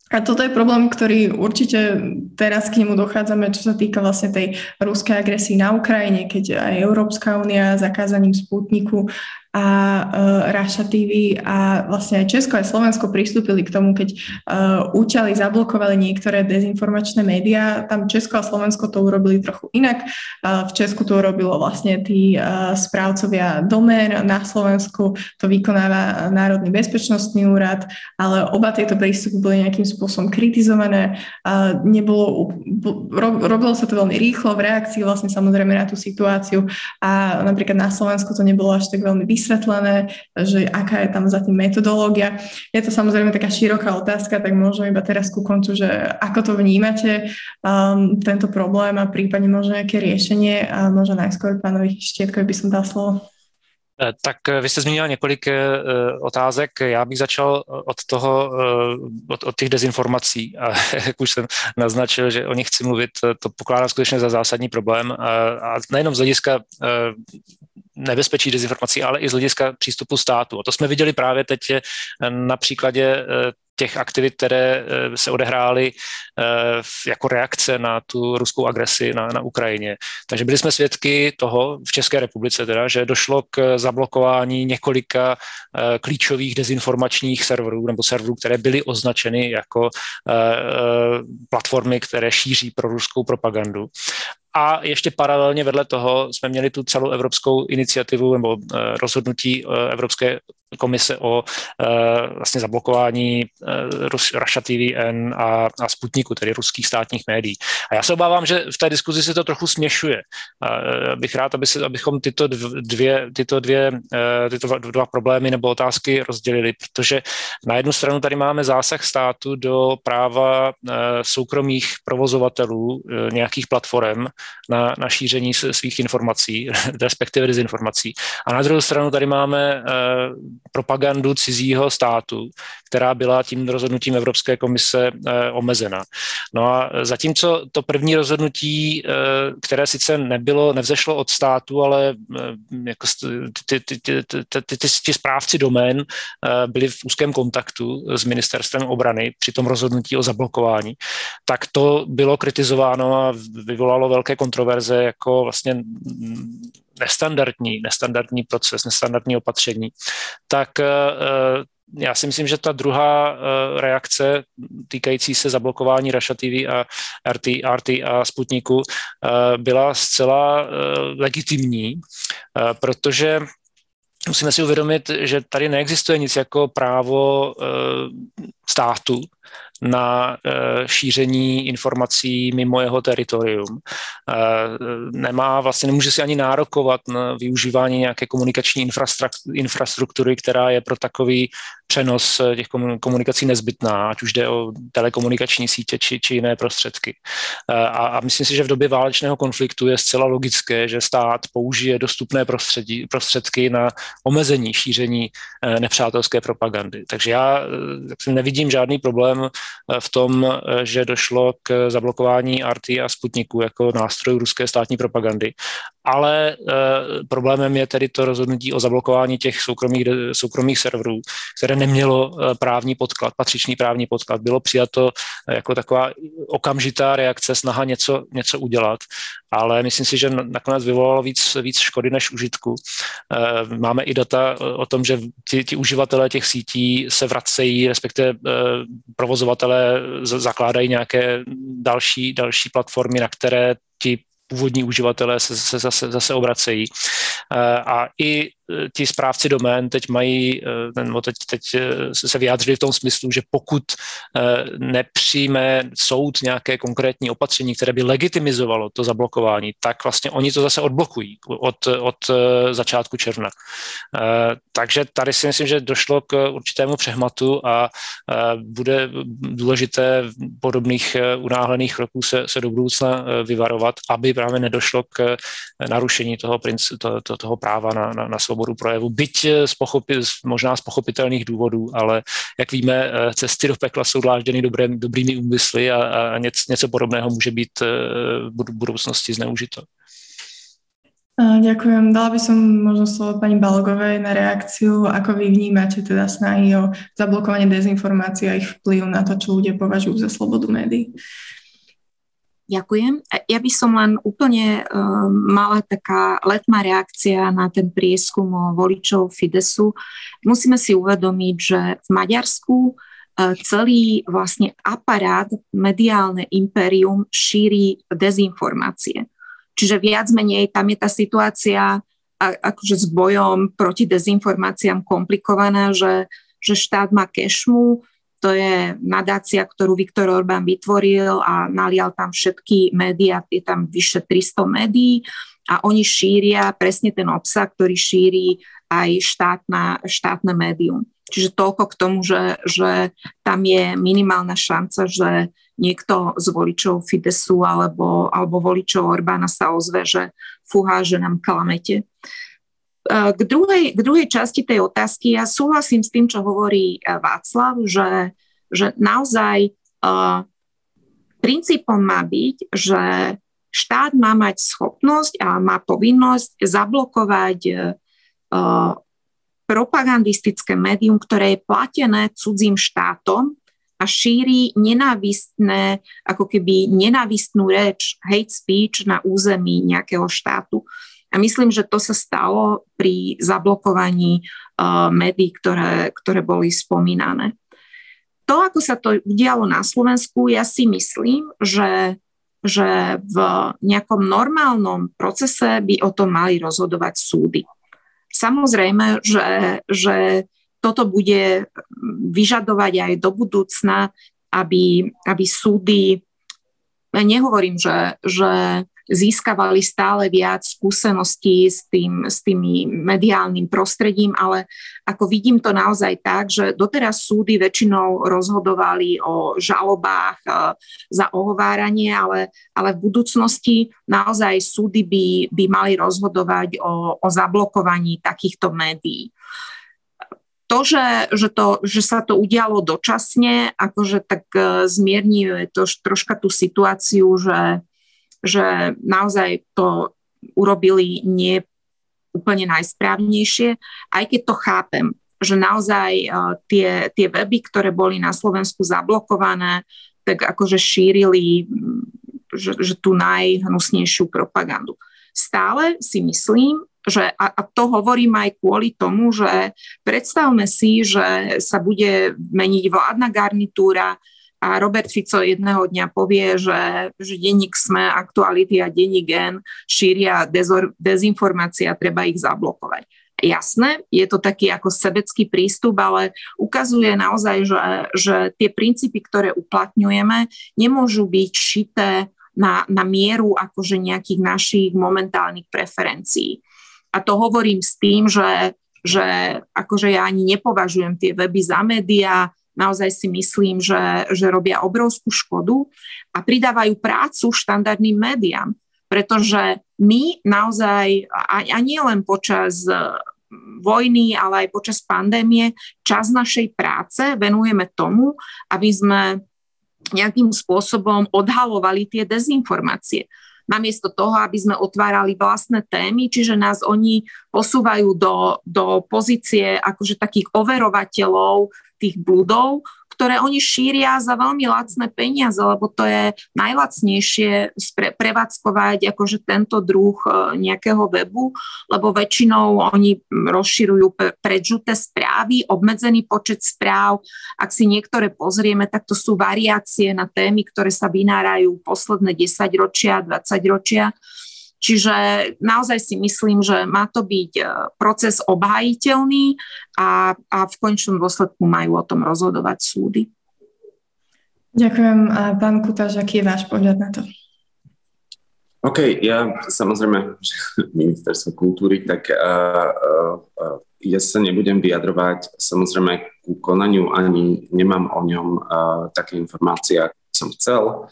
A toto je problém, ktorý určite teraz k nemu dochádzame, čo sa týka vlastne tej ruskej agresii na Ukrajine, keď aj Európska únia zakázaním Sputniku a uh, Raša TV a vlastne aj Česko aj Slovensko pristúpili k tomu, keď uh, účali zablokovali niektoré dezinformačné médiá. Tam Česko a Slovensko to urobili trochu inak. Uh, v Česku to urobilo vlastne tí uh, správcovia domén, na Slovensku to vykonáva Národný bezpečnostný úrad, ale oba tieto prístupy boli nejakým spôsobom kritizované. Uh, nebolo, ro, robilo sa to veľmi rýchlo v reakcii vlastne samozrejme na tú situáciu a napríklad na Slovensku to nebolo až tak veľmi vysvetlené že aká je tam za tým metodológia. Je to samozrejme taká široká otázka, tak možno iba teraz ku koncu, že ako to vnímate, um, tento problém a prípadne možno nejaké riešenie a možno najskôr pánovi Štietkovi by som dal slovo. Eh, tak eh, vy jste zmínil několik eh, otázek. Já bych začal od toho, od, od těch dezinformací. A jak už jsem naznačil, že o nich chci mluvit, to pokládám skutečně za zásadní problém. A nejenom z hlediska nebezpečí dezinformací, ale i z hlediska přístupu státu. A to jsme viděli právě teď na příkladě těch aktivit, které eh, se odehrály eh, jako reakce na tu ruskou agresi na, na Ukrajině. Takže byli jsme svědky toho v České republice, teda, že došlo k zablokování několika eh, klíčových dezinformačních serverů nebo serverů, které byly označeny jako platformy, které šíří pro ruskou propagandu. A ještě paralelně vedle toho jsme měli tu celou evropskou iniciativu nebo rozhodnutí Evropské komise o uh, vlastně zablokování Russia TVN a, a Sputniku, tedy ruských státních médií. A já se obávám, že v té diskuzi se to trochu směšuje. Bych rád, aby se, abychom tyto dvě, tyto dvě tyto dva problémy nebo otázky rozdělili, protože na jednu stranu tady máme zásah státu do práva soukromých provozovatelů nějakých platform na, na šíření svých informací, respektive dezinformací. A na druhou stranu tady máme uh, propagandu cizího státu, která byla tím rozhodnutím Evropské komise eh, omezena. No a zatímco to první rozhodnutí, eh, které sice nebylo, nevzešlo od státu, ale eh, jako ty, ty, ty, ty, ty, ty, ty správci domén byli v úzkém kontaktu s ministerstvem obrany při tom rozhodnutí o zablokování, tak to bylo kritizováno a vyvolalo velké kontroverze jako vlastně nestandardní, nestandardní proces, nestandardní opatření, tak eh, eh, já si myslím, že ta druhá eh, reakce týkající se zablokování Russia TV a RT, RT a Sputniku byla zcela legitimní, protože musíme si uvědomit, že tady neexistuje nic jako právo státu na eh, šíření informací mimo jeho teritorium. Eh, nemá vlastně, nemůže si ani nárokovat na využívání nějaké komunikační infrastruktury, která je pro takový přenos eh, těch komunikací nezbytná, ať už jde o telekomunikační sítě či, či jiné prostředky. A, a myslím si, že v době válečného konfliktu je zcela logické, že stát použije dostupné prostředí, prostředky na omezení šíření nepřátelské propagandy. Takže já nevidím žádný problém Eh, v tom, eh, že došlo k zablokování RT a Sputniku jako nástrojů ruské státní propagandy. Ale e, problémem je tedy to rozhodnutí o zablokování těch soukromých, soukromých serverů, které nemělo právní podklad, patřičný právní podklad. Bylo přijato jako taková okamžitá reakce, snaha něco, něco udělat, ale myslím si, že nakonec vyvolalo víc, víc škody než užitku. E, máme i data o tom, že ti, ti uživatelé těch sítí se vracejí, respektive e, provozovatelé zakládají nějaké další, další platformy, na které ti původní uživatelé se, se zase, zase obracejí. Eh, a i ti správci domén teď mají, nebo teď, teď se vyjádřili v tom smyslu, že pokud nepřijme soud nějaké konkrétní opatření, které by legitimizovalo to zablokování, tak vlastně oni to zase odblokují od, od začátku června. Takže tady si myslím, že došlo k určitému přehmatu a bude důležité podobných unáhlených kroků se, se do budoucna vyvarovat, aby právě nedošlo k narušení toho, to, to, toho práva na, na, na svobodu projevu, byť z pochopi, možná z pochopitelných důvodů, ale jak víme, eh, cesty do pekla jsou dlážděny dobré, dobrými úmysly a, a něco, něco podobného může být eh, v budoucnosti zneužito. Ďakujem. Dala by som možno slovo pani Balgovej na reakciu. Ako vy vnímate teda snahy o zablokovanie dezinformácií a ich vplyv na to, čo ľudia považujú za slobodu médií? Ďakujem. Ja by som len úplne uh, mala taká letná reakcia na ten prieskum o voličov Fidesu. Musíme si uvedomiť, že v Maďarsku uh, celý vlastne aparát, mediálne impérium šíri dezinformácie. Čiže viac menej tam je tá situácia a, akože s bojom proti dezinformáciám komplikovaná, že, že štát má kešmu, to je nadácia, ktorú Viktor Orbán vytvoril a nalial tam všetky médiá, je tam vyše 300 médií a oni šíria presne ten obsah, ktorý šíri aj štátna, štátne médium. Čiže toľko k tomu, že, že tam je minimálna šanca, že niekto z voličov Fidesu alebo, alebo voličov Orbána sa ozve, že fúha, že nám klamete. K druhej, k druhej časti tej otázky ja súhlasím s tým, čo hovorí eh, Václav, že, že naozaj uh, princípom má byť, že štát má mať schopnosť a má povinnosť zablokovať uh, propagandistické médium, ktoré je platené cudzím štátom a šíri nenávistné, ako keby nenávistnú reč, hate speech na území nejakého štátu. A myslím, že to sa stalo pri zablokovaní uh, médií, ktoré, ktoré boli spomínané. To, ako sa to udialo na Slovensku, ja si myslím, že, že v nejakom normálnom procese by o tom mali rozhodovať súdy. Samozrejme, že, že toto bude vyžadovať aj do budúcna, aby, aby súdy, nehovorím, že, že získavali stále viac skúseností s tým, s tými mediálnym prostredím, ale ako vidím to naozaj tak, že doteraz súdy väčšinou rozhodovali o žalobách e, za ohováranie, ale, ale v budúcnosti naozaj súdy by, by mali rozhodovať o, o zablokovaní takýchto médií. To, že, že, to, že sa to udialo dočasne, akože tak e, zmierňuje to troška tú situáciu, že že naozaj to urobili nie úplne najsprávnejšie, aj keď to chápem, že naozaj uh, tie, tie weby, ktoré boli na Slovensku zablokované, tak akože šírili že, že tú najhnusnejšiu propagandu. Stále si myslím, že, a, a to hovorím aj kvôli tomu, že predstavme si, že sa bude meniť vládna garnitúra, a Robert Fico jedného dňa povie, že, že denník SME, aktuality a denník N šíria dezor, dezinformácia, treba ich zablokovať. Jasné, je to taký ako sebecký prístup, ale ukazuje naozaj, že, že tie princípy, ktoré uplatňujeme, nemôžu byť šité na, na mieru akože nejakých našich momentálnych preferencií. A to hovorím s tým, že, že akože ja ani nepovažujem tie weby za médiá, naozaj si myslím, že, že robia obrovskú škodu a pridávajú prácu štandardným médiám. Pretože my naozaj, a, a nie len počas e, vojny, ale aj počas pandémie, čas našej práce venujeme tomu, aby sme nejakým spôsobom odhalovali tie dezinformácie namiesto toho, aby sme otvárali vlastné témy, čiže nás oni posúvajú do, do pozície akože takých overovateľov tých bludov, ktoré oni šíria za veľmi lacné peniaze, lebo to je najlacnejšie spre, prevádzkovať akože tento druh e, nejakého webu, lebo väčšinou oni rozširujú predžuté správy, obmedzený počet správ. Ak si niektoré pozrieme, tak to sú variácie na témy, ktoré sa vynárajú posledné 10 ročia, 20 ročia Čiže naozaj si myslím, že má to byť e, proces obhajiteľný a, a v končnom dôsledku majú o tom rozhodovať súdy. Ďakujem. A pán Kutáš, aký je váš pohľad na to? OK, ja samozrejme, ministerstvo kultúry, tak uh, uh, uh, ja sa nebudem vyjadrovať samozrejme ku konaniu, ani nemám o ňom uh, také informácie, ako som chcel. Uh,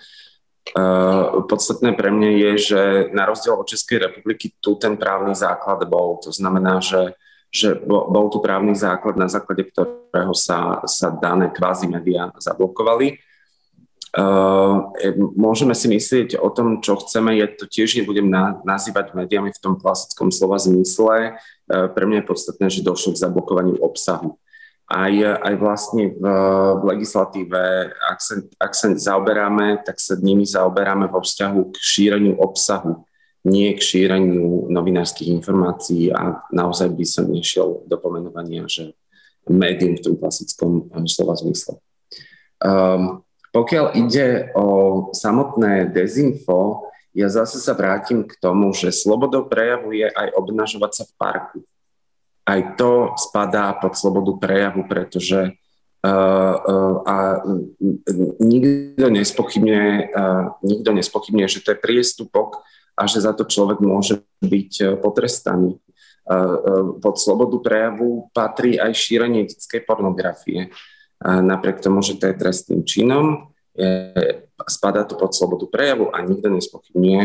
podstatné pre mňa je, že na rozdiel od Českej republiky tu ten právny základ bol. To znamená, že, že bol tu právny základ, na základe ktorého sa, sa dané kvázi médiá zablokovali. Uh, môžeme si myslieť o tom, čo chceme, ja to tiež nebudem na, nazývať médiami v tom klasickom slova zmysle. Uh, pre mňa je podstatné, že došlo k zablokovaniu obsahu aj, aj vlastne v, v legislatíve, ak sa, ak sa zaoberáme, tak sa nimi zaoberáme vo vzťahu k šíreniu obsahu, nie k šíreniu novinárskych informácií a naozaj by som nešiel do pomenovania, že médium v tom klasickom eh, slova zmysle. Um, pokiaľ ide o samotné dezinfo, ja zase sa vrátim k tomu, že slobodou prejavu je aj obnažovať sa v parku aj to spadá pod slobodu prejavu, pretože uh, uh, a nikto nespochybňuje, uh, nikto nespochybňuje, že to je priestupok a že za to človek môže byť potrestaný. Pod slobodu prejavu patrí aj šírenie detskej pornografie. Napriek tomu, že to je trestným činom, je, spadá to pod slobodu prejavu a nikto nespochybňuje,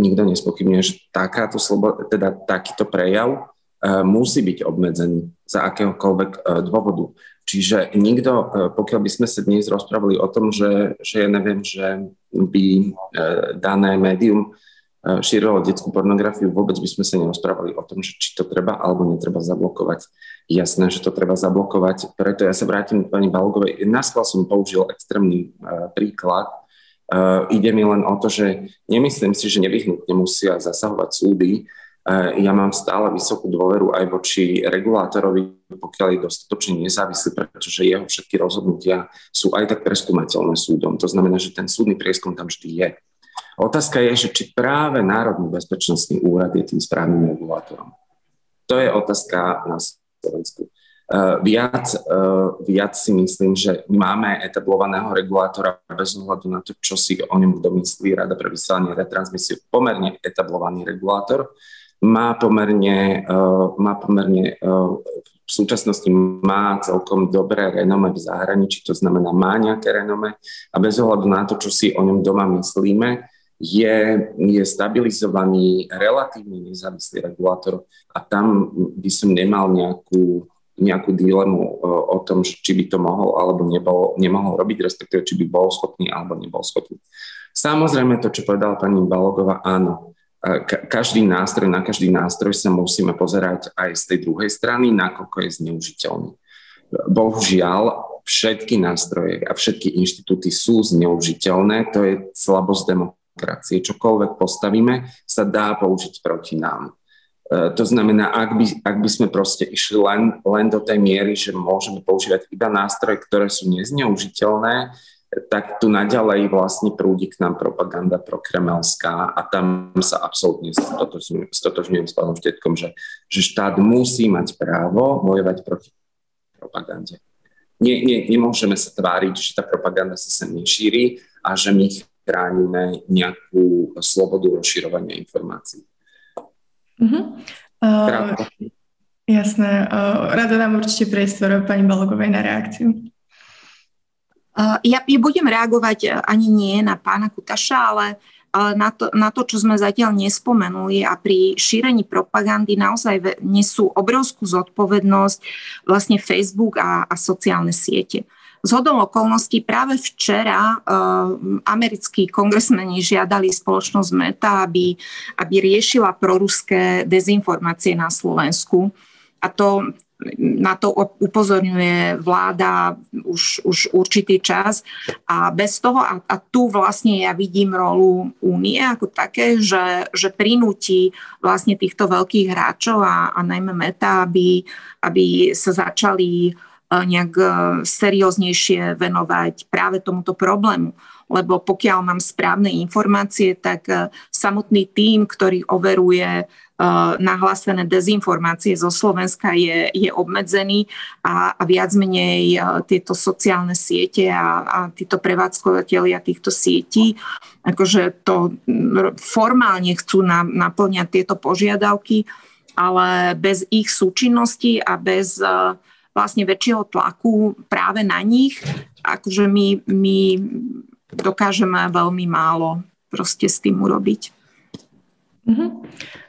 nikto nespochybňuje, že takáto sloboda, teda takýto prejav E, musí byť obmedzený za akéhokoľvek e, dôvodu. Čiže nikto, e, pokiaľ by sme sa dnes rozprávali o tom, že, že ja neviem, že by dané médium šírilo detskú pornografiu, vôbec by sme sa nerozprávali o tom, že či to treba alebo netreba zablokovať. Jasné, že to treba zablokovať, preto ja sa vrátim k pani Balgovej. Naskôr som použil extrémny príklad. Ide mi len o to, že nemyslím si, že nevyhnutne musia zasahovať súdy, ja mám stále vysokú dôveru aj voči regulátorovi, pokiaľ je dostatočne nezávislý, pretože jeho všetky rozhodnutia sú aj tak preskúmateľné súdom. To znamená, že ten súdny prieskum tam vždy je. Otázka je, že či práve Národný bezpečnostný úrad je tým správnym regulátorom. To je otázka na Slovensku. Uh, viac, uh, viac si myslím, že máme etablovaného regulátora bez ohľadu na to, čo si o ňom domyslí Rada pre vysielanie retransmisie, pomerne etablovaný regulátor, má pomerne, uh, má pomerne uh, v súčasnosti má celkom dobré renome v zahraničí, to znamená má nejaké renome a bez ohľadu na to, čo si o ňom doma myslíme, je, je stabilizovaný relatívne nezávislý regulátor a tam by som nemal nejakú, nejakú dilemu uh, o tom, či by to mohol alebo nebol, nemohol robiť, respektíve či by bol schopný alebo nebol schopný. Samozrejme to, čo povedala pani Balogová, áno, každý nástroj, na každý nástroj sa musíme pozerať aj z tej druhej strany, nakoľko je zneužiteľný. Bohužiaľ, všetky nástroje a všetky inštitúty sú zneužiteľné, to je slabosť demokracie. Čokoľvek postavíme, sa dá použiť proti nám. E, to znamená, ak by, ak by sme proste išli len, len do tej miery, že môžeme používať iba nástroje, ktoré sú nezneužiteľné, tak tu naďalej vlastne prúdi k nám propaganda prokremelská a tam sa absolútne stotožňujem s pánom Štetkom, že, že štát musí mať právo bojovať proti propagande. Nie, nie, nemôžeme sa tváriť, že tá propaganda sa sem nešíri a že my chránime nejakú slobodu rozširovania informácií. Mm-hmm. Uh, jasné. Uh, rada dám určite priestor pani Balogovej na reakciu. Ja, ja budem reagovať e, ani nie na pána Kutaša, ale na to, na to, čo sme zatiaľ nespomenuli a pri šírení propagandy naozaj nesú obrovskú zodpovednosť vlastne Facebook a, a sociálne siete. Z hodou okolností práve včera uh, americkí kongresmeni žiadali spoločnosť Meta, aby, aby riešila proruské dezinformácie na Slovensku. A to na to upozorňuje vláda už, už určitý čas a bez toho, a, a tu vlastne ja vidím rolu únie ako také, že, že prinúti vlastne týchto veľkých hráčov a, a najmä meta, aby, aby sa začali e, nejak e, serióznejšie venovať práve tomuto problému. Lebo pokiaľ mám správne informácie, tak samotný tým, ktorý overuje nahlásené dezinformácie zo Slovenska je, je obmedzený a, a viac menej tieto sociálne siete a, a títo prevádzkovateľia týchto sietí akože to formálne chcú na, naplňať tieto požiadavky, ale bez ich súčinnosti a bez vlastne väčšieho tlaku práve na nich, akože my, my dokážeme veľmi málo proste s tým urobiť. Mm-hmm.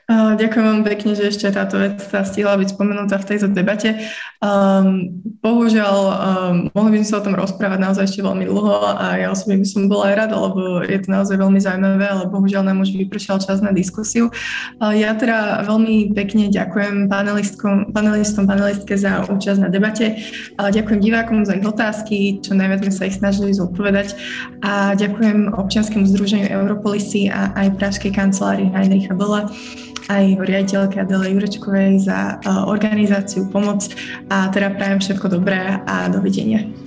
Ďakujem vám pekne, že ešte táto vec sa stihla byť spomenutá v tejto debate. Um, bohužiaľ, um, mohli by sme sa o tom rozprávať naozaj ešte veľmi dlho a ja osobne by som bola aj rada, lebo je to naozaj veľmi zaujímavé, ale bohužiaľ nám už vypršal čas na diskusiu. Uh, ja teda veľmi pekne ďakujem panelistom, panelistom, panelistke za účasť na debate. Uh, ďakujem divákom za ich otázky, čo najviac sme sa ich snažili zodpovedať a ďakujem občianskému združeniu Europolisy a aj Pražskej kancelárii Heinricha Bola aj riaditeľke Adele Jurečkovej za organizáciu, pomoc a teda prajem všetko dobré a dovidenia.